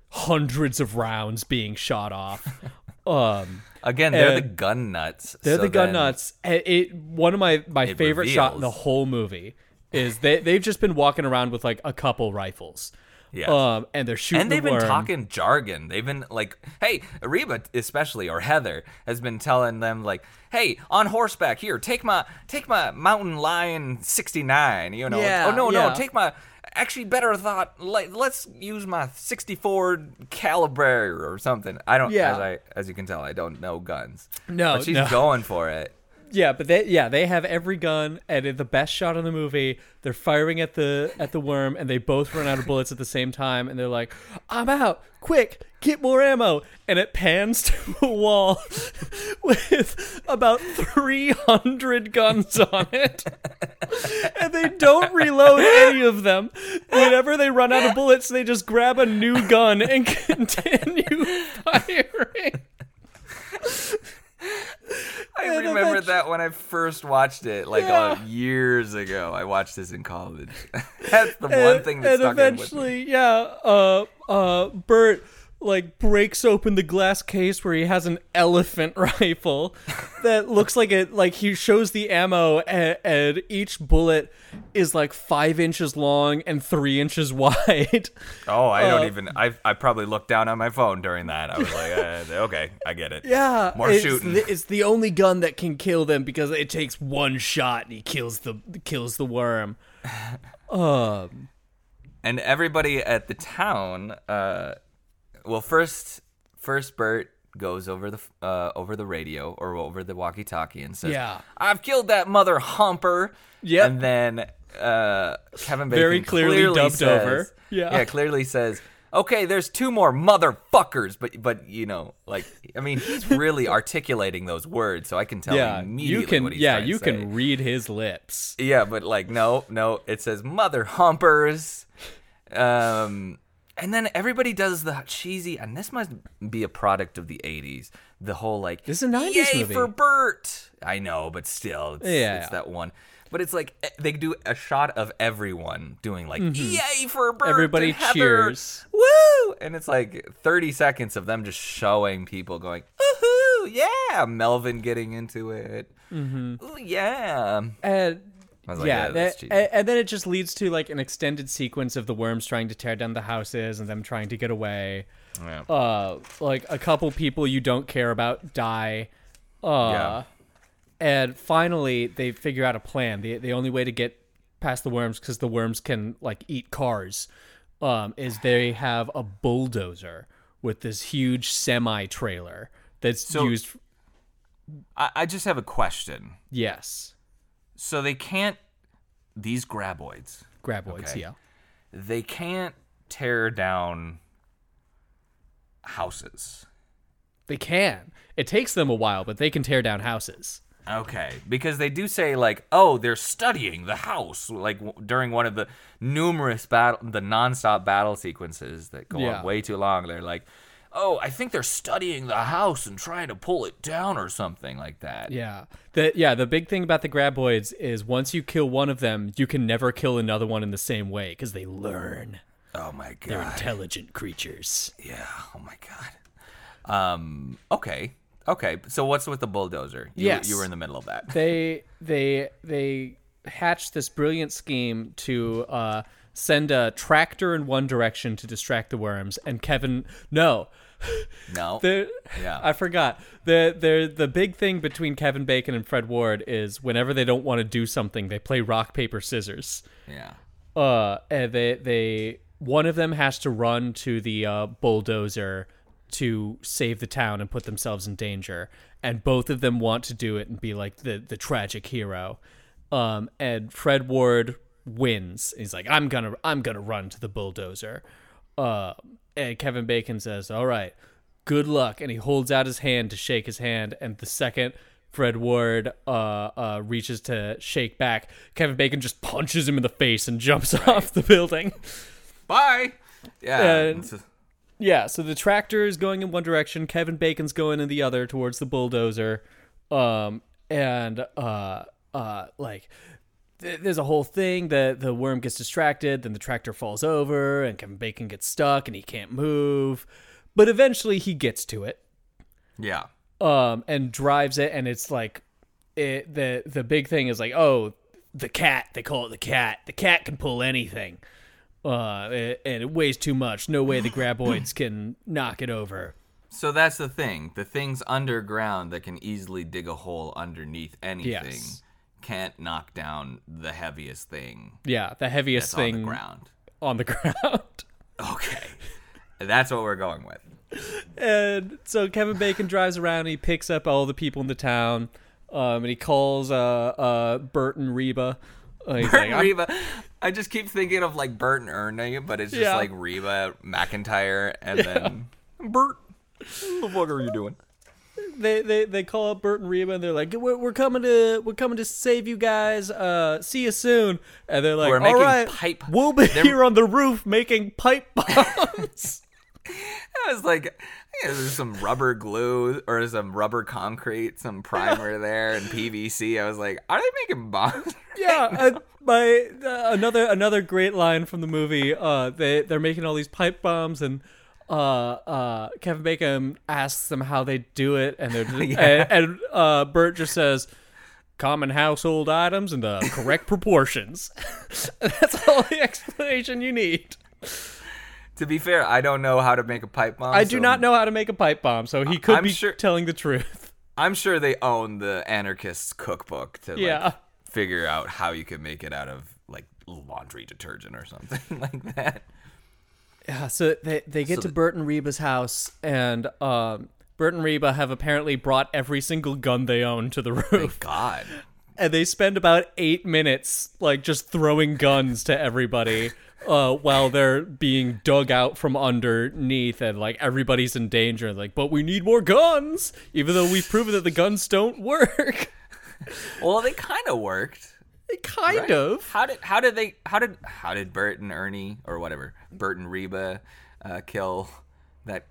hundreds of rounds being shot off. Um Again, they're the gun nuts. they're so the gun nuts. And it one of my my It favorite shot in the whole movie is they they've just been walking around with like a couple rifles Yes. um and they're shooting and they've the been talking jargon. They've been like, "Hey, Reba, especially or Heather has been telling them like, "Hey, on horseback here, take my take my Mountain Lion 69, you know. Yeah, oh no, yeah. no, take my actually better thought, like let's use my 64 caliber or something. I don't Yeah. as I as you can tell, I don't know guns. No, But she's no. going for it. Yeah, but they yeah they have every gun and in the best shot in the movie. They're firing at the at the worm and they both run out of bullets at the same time and they're like, "I'm out! Quick, get more ammo!" And it pans to a wall with about three hundred guns on it, and they don't reload any of them. Whenever they run out of bullets, they just grab a new gun and continue firing. I remember that when I first watched it, like Yeah. uh, years ago. I watched this in college. That's the one thing that and stuck in with me. eventually, yeah, uh, uh, Burt like breaks open the glass case where he has an elephant rifle that looks like it. Like he shows the ammo, and, and each bullet is like five inches long and three inches wide. Oh, I don't uh, even. I I probably looked down on my phone during that. I was like, uh, okay, I get it. Yeah, More it's shooting. The, it's the only gun that can kill them because it takes one shot and he kills the kills the worm. Um, and everybody at the town uh well first first burt goes over the uh over the radio or over the walkie talkie and says Yeah. i've killed that mother humper Yep. and then uh kevin bacon Very clearly dubbed says- over. Yeah. yeah clearly says okay there's two more motherfuckers but but you know like i mean he's really articulating those words so i can tell yeah, immediately you can. what he's Yeah, you can read his lips. Yeah, but like no, no, it says mother humpers. Um and then everybody does the cheesy and this must be a product of the 80s. The whole like This is a 90s Yay movie." for Burt. I know, but still it's, Yeah, it's that one. But it's like eh, they do a shot of everyone doing like yay for Burt. Mm-hmm. Everybody cheers. Woo! And it's like 30 seconds of them just showing people going, "Woohoo! Yeah!" Melvin getting into it. Mm-hmm. Ooh, yeah. And like, yeah, yeah, and, and then it just leads to like an extended sequence of the worms trying to tear down the houses and them trying to get away. Yeah. Uh, like a couple people you don't care about die. Uh, Yeah. and finally they figure out a plan. the The only way to get past the worms because the worms can like eat cars, um, is they have a bulldozer with this huge semi trailer that's So- used. I, I just have a question. Yes, So they can't these graboids. graboids. Okay. Yeah. They can't tear down houses. They can. It takes them a while, but they can tear down houses. Okay, because they do say like, oh, they're studying the house, like w- during one of the numerous battle, the nonstop battle sequences that go Yeah. on way too long. They're like, oh, I think they're studying the house and trying to pull it down or something like that. Yeah. The yeah, the big thing about the graboids is once you kill one of them, you can never kill another one in the same way because they learn. Oh my god. They're intelligent creatures. Yeah. Oh my god. Um. Okay. Okay. So what's with the bulldozer? You, Yes. You were in the middle of that. They they they hatched this brilliant scheme to uh, send a tractor in one direction to distract the worms, and Kevin no. No. The, Yeah. I forgot. The the the big thing between Kevin Bacon and Fred Ward is whenever they don't want to do something, they play rock paper scissors. yeah. uh and they they one of them has to run to the uh bulldozer to save the town and put themselves in danger and both of them want to do it and be like the the tragic hero um and Fred Ward wins he's like I'm gonna I'm gonna run to the bulldozer uh and Kevin Bacon says all right good luck and he holds out his hand to shake his hand and the second Fred Ward uh, uh, reaches to shake back. Kevin Bacon just punches him in the face and jumps off the building. Bye. Yeah. And- Yeah, so the tractor is going in one direction, Kevin Bacon's going in the other towards the bulldozer. Um, and uh, uh, like th- there's a whole thing that the worm gets distracted, then the tractor falls over, and Kevin Bacon gets stuck and he can't move. But eventually he gets to it. yeah. um, and drives it, and it's like it, the the big thing is like, oh, the cat. They call it the cat. The cat can pull anything, uh, it- and it weighs too much. No way the graboids can knock it over. So that's the thing. The things underground that can easily dig a hole underneath anything Yes. Can't knock down the heaviest thing Yeah, the heaviest that's on thing the ground. on the ground. Okay. that's what we're going with. and so Kevin Bacon drives around. He picks up all the people in the town. Um, and he calls uh uh Burt and Reba. Uh, Burt like, and Reba. I just keep thinking of like Bert and Ernie, but it's just Yeah. like Reba McEntire and then Burt. What the fuck are you doing? They, they they call up Burt and Reba and they're like, we're, we're coming to we're coming to save you guys. Uh, see you soon. And they're like, We're all making right, pipe- we'll be they're- here on the roof making pipe bombs. I was like, yeah, there's some rubber glue or some rubber concrete, some primer there, and PVC. I was like, are they making bombs? yeah, and my uh, another another great line from the movie. Uh, they they're making all these pipe bombs and. Uh, uh, Kevin Bacon asks them how they do it, and they're just, and, and uh, Burt just says, "Common household items in the correct proportions." That's all the explanation you need. to be fair, I don't know how to make a pipe bomb. I do so not know how to make a pipe bomb, so he could I'm be sure- telling the truth. I'm sure they own the anarchist's cookbook to like, figure out how you can make it out of like laundry detergent or something like that. Yeah, so they they get So to the- Burt and Reba's house, and um, Burt and Reba have apparently brought every single gun they own to the roof, Thank God. and they spend about eight minutes like just throwing guns to everybody. Uh, while they're being dug out from underneath and like everybody's in danger like but we need more guns even though we've proven that the guns don't work Well, they kind of worked. Kind right? of How did how did they how did how did Bert and Ernie or whatever Burt and Reba uh, kill that?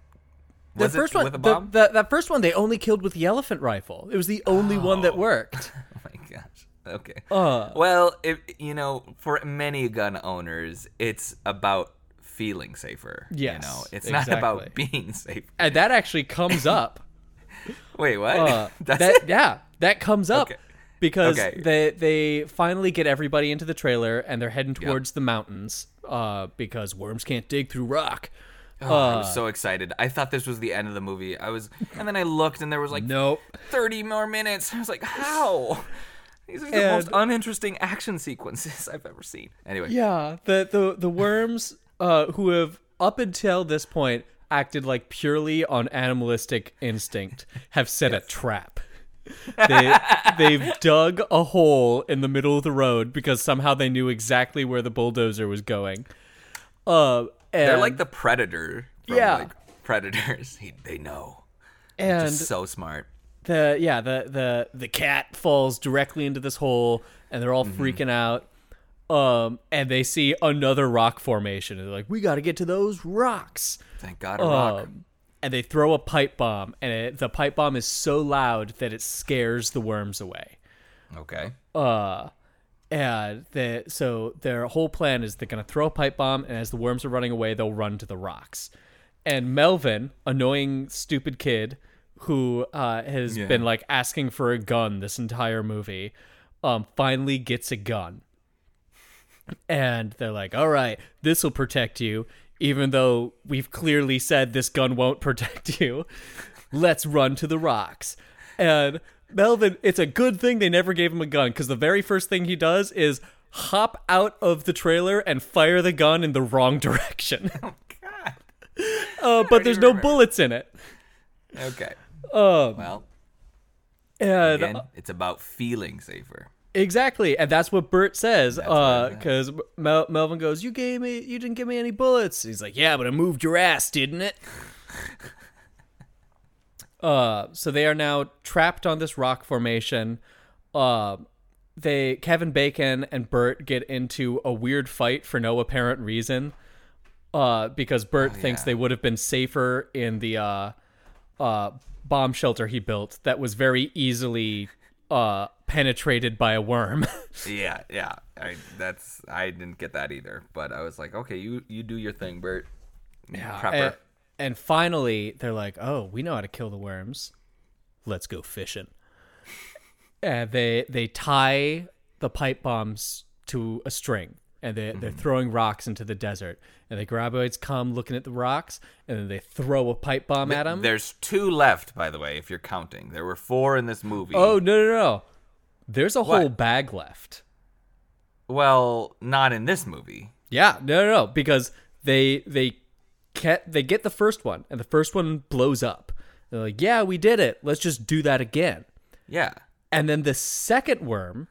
the first it one with a the- bomb? the- that first one they only killed with the elephant rifle it was the only one that worked Oh my gosh. Okay. Uh. well, if you know, for many gun owners, it's about feeling safer. Yes, You know, it's not about being safe. and that actually comes up Wait, what? Uh, that, it? Yeah, that comes up Okay. Because Okay. they they finally get everybody into the trailer and they're heading towards the mountains uh, because worms can't dig through rock. Oh, I Uh. was so excited. I thought this was the end of the movie. I was, and then I looked, and there was like Nope. 30 more minutes. I was like, how? These are the And- most uninteresting action sequences I've ever seen. Anyway, Yeah, the the the worms uh, who have up until this point acted like purely on animalistic instinct have set a trap. They they've dug a hole in the middle of the road because somehow they knew exactly where the bulldozer was going. Uh, and, they're like the predator. From, Yeah. like, predators. He, they know. and Just so smart. the yeah the the the cat falls directly into this hole and they're all Mm-hmm. freaking out um and they see another rock formation and they're like we got to get to those rocks Thank God, a rock. And they throw a pipe bomb and it, the pipe bomb is so loud that it scares the worms away Okay. uh and the, so their whole plan is they're going to throw a pipe bomb and as the worms are running away they'll run to the rocks and melvin annoying stupid kid who uh, has Yeah. been like asking for a gun this entire movie um, finally gets a gun and they're like all right this will protect you even though we've clearly said this gun won't protect you let's run to the rocks and melvin it's a good thing they never gave him a gun because the very first thing he does is hop out of the trailer and fire the gun in the wrong direction Oh, God. uh, but there's no remember. bullets in it Okay. um, Well, and again, it's about feeling safer. Exactly, and that's what Burt says. What Uh, because Mel- Melvin goes, "You gave me, you didn't give me any bullets." He's like, "Yeah, but I moved your ass, didn't it?" uh, so they are now trapped on this rock formation. Uh, they Kevin Bacon and Burt get into a weird fight for no apparent reason. Uh, because Burt thinks yeah. they would have been safer in the uh, uh, bomb shelter he built that was very easily uh, penetrated by a worm. Yeah, yeah. I that's I didn't get that either, but I was like, okay, you you do your thing, Burt. Prepper. Mm, and, and finally, they're like, "Oh, we know how to kill the worms. Let's go fishing." and they they tie the pipe bombs to a string, and they they're mm-hmm. throwing rocks into the desert. And the graboids come looking at the rocks, and then they throw a pipe bomb at them. There's two left, by the way, if you're counting. There were four in this movie. Oh no no no! There's a What? whole bag left. well, not in this movie. Yeah, no, no, no, because they they get they get the first one, and the first one blows up. They're like, "Yeah, we did it. Let's just do that again." Yeah. And then the second worm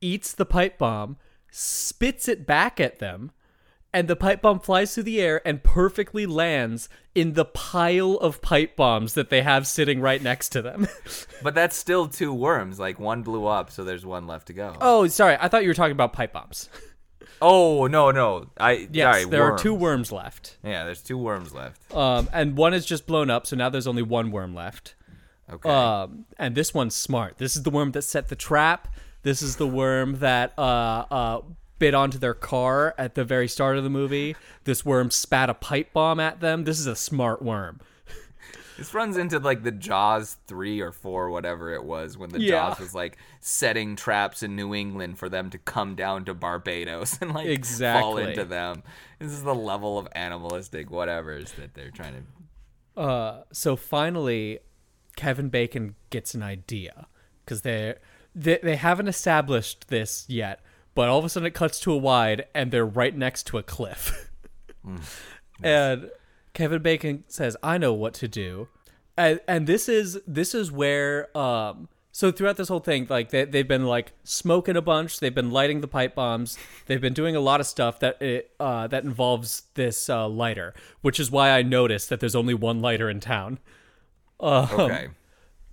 eats the pipe bomb, spits it back at them, and the pipe bomb flies through the air and perfectly lands in the pile of pipe bombs that they have sitting right next to them. But that's still two worms. Like one blew up, so there's one left to go. oh, sorry. I thought you were talking about pipe bombs. Oh no no! I Yes, sorry, there are two worms. worms left. Yeah, there's two worms left. Um, and one is just blown up, so now there's only one worm left. Okay. Um, and this one's smart. This is the worm that set the trap. This is the worm that uh, uh, bit onto their car at the very start of the movie. This worm spat a pipe bomb at them. This is a smart worm. This runs into like the Jaws three or four, whatever it was, when the Yeah. Jaws was like setting traps in New England for them to come down to Barbados and like exactly. fall into them. This is the level of animalistic whatever's that they're trying to. Uh, so finally, Kevin Bacon gets an idea because they they they haven't established this yet. But all of a sudden, it cuts to a wide, and they're right next to a cliff. And Kevin Bacon says, "I know what to do," and and this is this is where um. So throughout this whole thing, like they they've been like smoking a bunch, they've been lighting the pipe bombs, they've been doing a lot of stuff that it, uh, that involves this uh, lighter, which is why I noticed that there's only one lighter in town. Okay.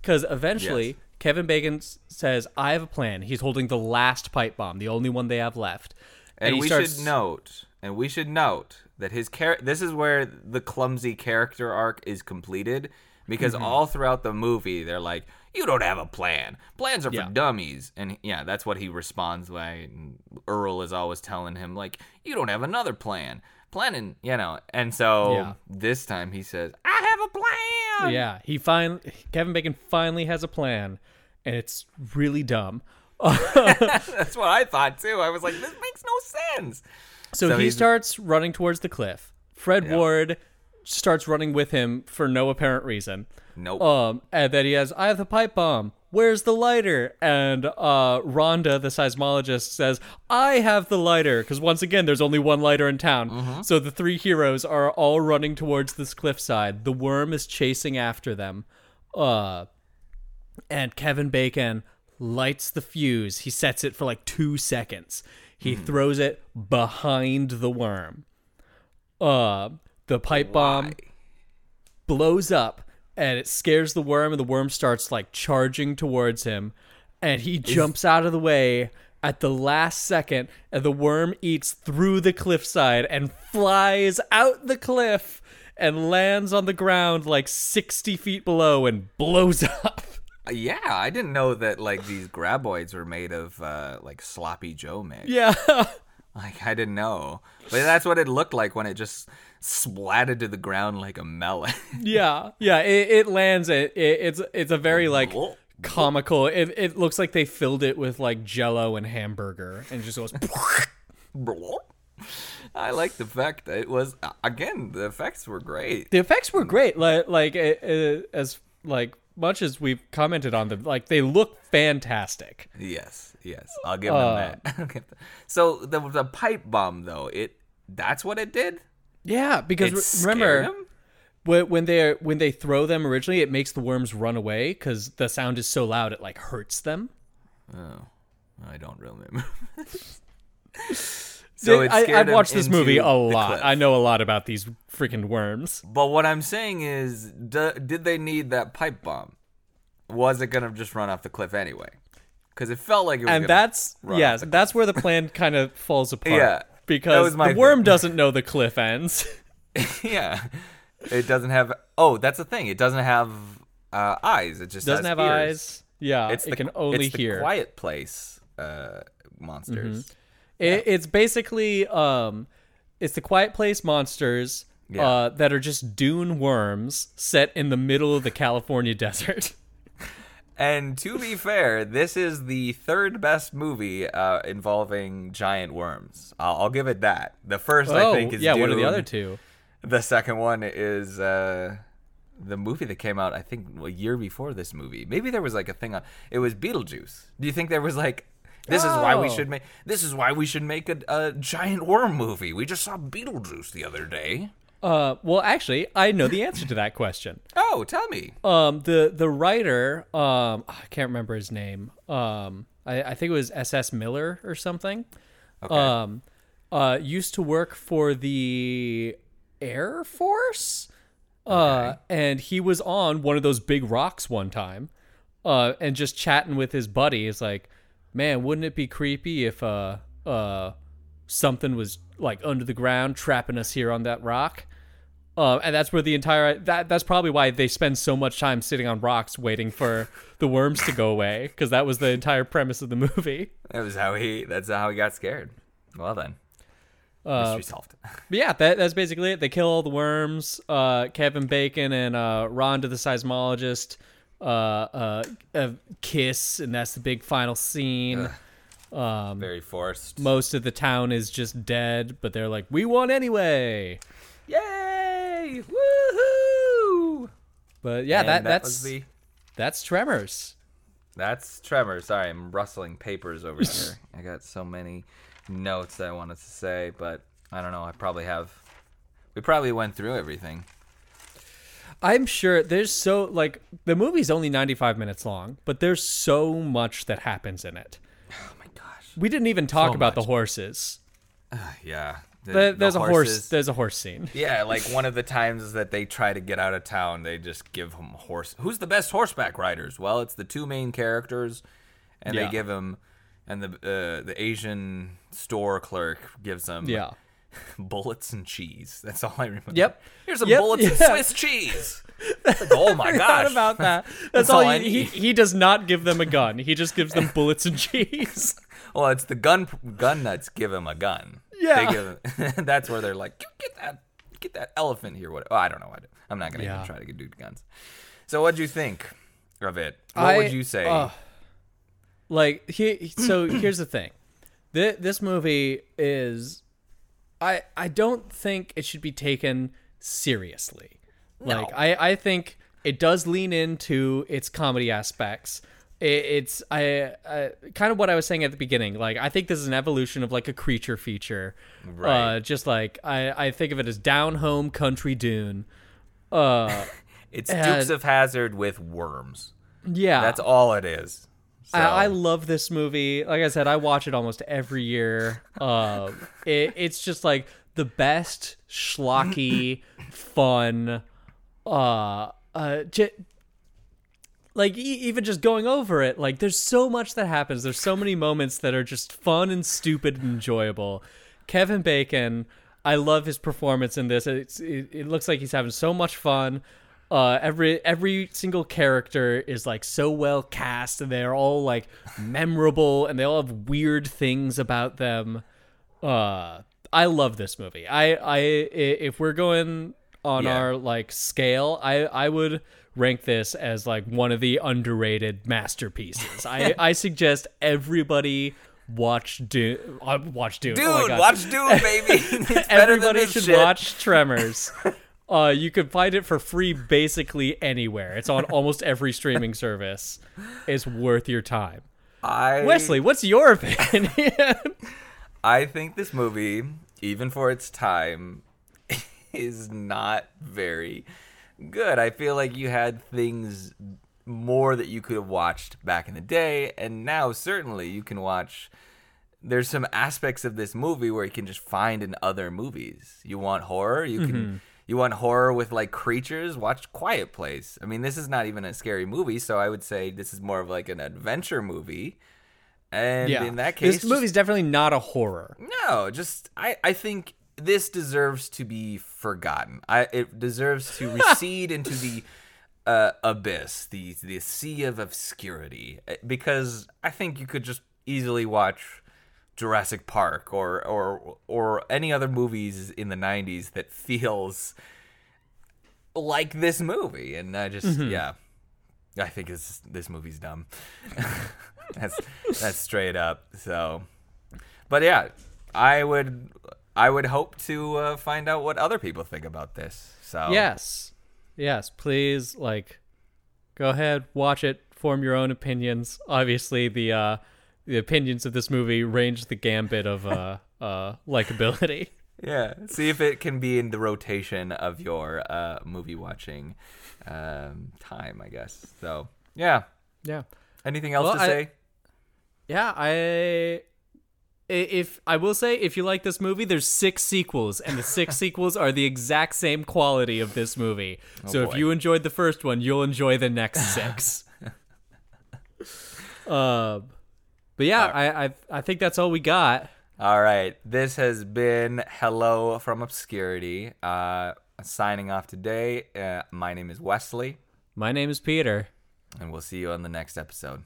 Because eventually, Yes. Kevin Bacon says, "I have a plan." He's holding the last pipe bomb, the only one they have left, and he we starts- should note, and we should note that his char- This is where the clumsy character arc is completed, because Mm-hmm. all throughout the movie they're like, "You don't have a plan. Plans are Yeah. for dummies." And yeah, that's what he responds by. And Earl is always telling him like, "You don't have another plan." Planning, you know, and so Yeah. this time he says, "I have a plan." Yeah, he finally Kevin Bacon finally has a plan, and it's really dumb. That's what I thought too. I was like, "This makes no sense." So, So he starts running towards the cliff. Fred. Ward starts running with him for no apparent reason. Nope. Um, and then he has, I have the pipe bomb. Where's the lighter? And uh, Rhonda, the seismologist, says, I have the lighter. Because once again, there's only one lighter in town. Mm-hmm. So the three heroes are all running towards this cliffside. The worm is chasing after them. Uh, and Kevin Bacon lights the fuse. He sets it for like two seconds. He Hmm. throws it behind the worm. Uh, the pipe bomb blows up and it scares the worm and the worm starts like charging towards him and he jumps out of the way at the last second and the worm eats through the cliffside and flies out the cliff and lands on the ground like 60 feet below and blows up Yeah, I didn't know that like these graboids were made of uh, like sloppy Joe mix. yeah Like I didn't know, but that's what it looked like when it just splatted to the ground like a melon. yeah yeah it, it lands it, it it's it's a very like comical it, it looks like they filled it with like jello and hamburger and just goes I like the fact that it was again the effects were great. the effects were great like like uh, uh, as like much as we've commented on them like they look fantastic Yes, yes, I'll give them uh. that. Give them- so the the pipe bomb though, it that's what it did. yeah because re- remember when when they when they throw them originally it makes the worms run away because the sound is so loud it like hurts them Oh, I don't remember. so it I, I've watched this movie a lot i know a lot about these freaking worms But what I'm saying is, d- did they need that pipe bomb? Was it gonna just run off the cliff anyway? Because it felt like it was. and that's run yes off the that's where the plan kind of falls apart Yeah, because the worm thing. doesn't know the cliff ends yeah, it doesn't have. Oh, that's the thing. It doesn't have uh, eyes. It just doesn't have ears. eyes yeah It's it the, can only it's hear quiet place uh, monsters. It, it's basically um, it's the Quiet Place monsters Yeah. uh, that are just dune worms set in the middle of the California desert. And to be fair, this is the third best movie uh, involving giant worms. I'll, I'll give it that. The first, I think, is Oh, yeah, one of the other two. The second one is uh, the movie that came out, I think, a year before this movie. Maybe there was like a thing on. It was Beetlejuice. Do you think there was like? This is why we Oh. should make. This is why we should make a, a giant worm movie. We just saw Beetlejuice the other day. Uh, well, actually, I know the answer to that question. Oh, tell me. Um, the the writer, um, I can't remember his name. Um, I, I think it was S.S. Miller or something. Okay. Um, uh, used to work for the Air Force. Uh, and he was on one of those big rocks one time, uh, and just chatting with his buddy. Is like, man, wouldn't it be creepy if uh uh something was like under the ground trapping us here on that rock? Uh, and that's where the entire that that's probably why they spend so much time sitting on rocks waiting for the worms to go away because that was the entire premise of the movie. That was how he. That's how he got scared. Well then, Uh, mystery solved. But yeah, that, that's basically it. They kill all the worms. Uh, Kevin Bacon and uh, Rhonda the seismologist uh, uh, uh, kiss, and that's the big final scene. Um, Very forced. Most of the town is just dead, but they're like, "We won anyway." Yay! Woohoo! But yeah, And that, that that's was the. that's Tremors. That's Tremor. Sorry, I'm rustling papers over here. I got so many notes that I wanted to say, but I don't know. I probably have. We probably went through everything. I'm sure there's so like the movie's only 95 minutes long, but there's so much that happens in it. Oh my gosh. We didn't even talk So about the much. horses. Yeah. The- the there's a horse. There's a horse scene. Yeah, like one of the times that they try to get out of town, they just give him horse. Who's the best horseback riders? Well, it's the two main characters, and Yeah. they give him, and the uh, the Asian store clerk gives them Yeah. bullets and cheese. That's all I remember. Yep. Here's some Yep, bullets and yeah. Swiss cheese. Like, oh my gosh. about that. That's, That's all, all he, he he does not give them a gun. He just gives them bullets and cheese. Well, it's the gun gun nuts give him a gun. Yeah. They give him, that's where they're like, get that get that elephant here. What? Oh, I don't know. what I'm not gonna Yeah. even try to do guns. So, what'd you think of it? What I- would you say? uh, like he so here's the thing. This, this movie is I I don't think it should be taken seriously. Like I I think it does lean into its comedy aspects. It, it's I, I kind of what I was saying at the beginning. Like I think this is an evolution of like a creature feature. Right. Uh, just like I I think of it as down home country dune. Uh, it's Dukes of Hazzard with worms. yeah. That's all it is. So, I, I love this movie. Like I said, I watch it almost every year. Uh, it, it's just like the best schlocky, fun. Uh, uh, j- like e- even just going over it, like there's so much that happens. There's so many moments that are just fun and stupid and enjoyable. Kevin Bacon, I love his performance in this. It's, it, it looks like he's having so much fun. Uh, every every single character is like so well cast, and they're all like memorable, and they all have weird things about them. Uh, I love this movie. I I if we're going on Yeah. our like scale, I I would rank this as like one of the underrated masterpieces. I I suggest everybody watch Dune. Uh, watch Dune. Dude, Oh my God. watch Dune, baby. It's better than Everybody should shit. watch Tremors. Uh, you can find it for free basically anywhere. It's on almost every streaming service. It's worth your time. I Wesley, what's your opinion? I think this movie, even for its time, is not very good. I feel like you had things more that you could have watched back in the day, and now certainly you can watch. There's some aspects of this movie where you can just find in other movies. You want horror, you can. You want horror with like creatures? Watch Quiet Place. I mean, this is not even a scary movie, so I would say this is more of like an adventure movie. And yeah. in that case, this just- movie's definitely not a horror. no, just I I think this deserves to be forgotten. I it deserves to recede into the uh, abyss, the the sea of obscurity, Uh, because I think you could just easily watch Jurassic Park or or or any other movies in the '90s that feels like this movie, and I just yeah, I think this this movie's dumb. that's that's straight up. So, but yeah, I would I would hope to uh, find out what other people think about this. So Yes. Yes, please like go ahead, watch it, form your own opinions. Obviously the uh the opinions of this movie range the gambit of uh uh likability. yeah. See if it can be in the rotation of your uh, movie watching um, time, I guess. So, yeah. Yeah. Anything else Well, to I- say? Yeah, I if I will say if you like this movie, there's six sequels, and the six sequels are the exact same quality of this movie. so if you enjoyed the first one, you'll enjoy the next six. uh, but yeah, I, I I think that's all we got. All right. This has been Hello from Obscurity. Uh, signing off today. Uh, my name is Wesley, My name is Peter. and we'll see you on the next episode.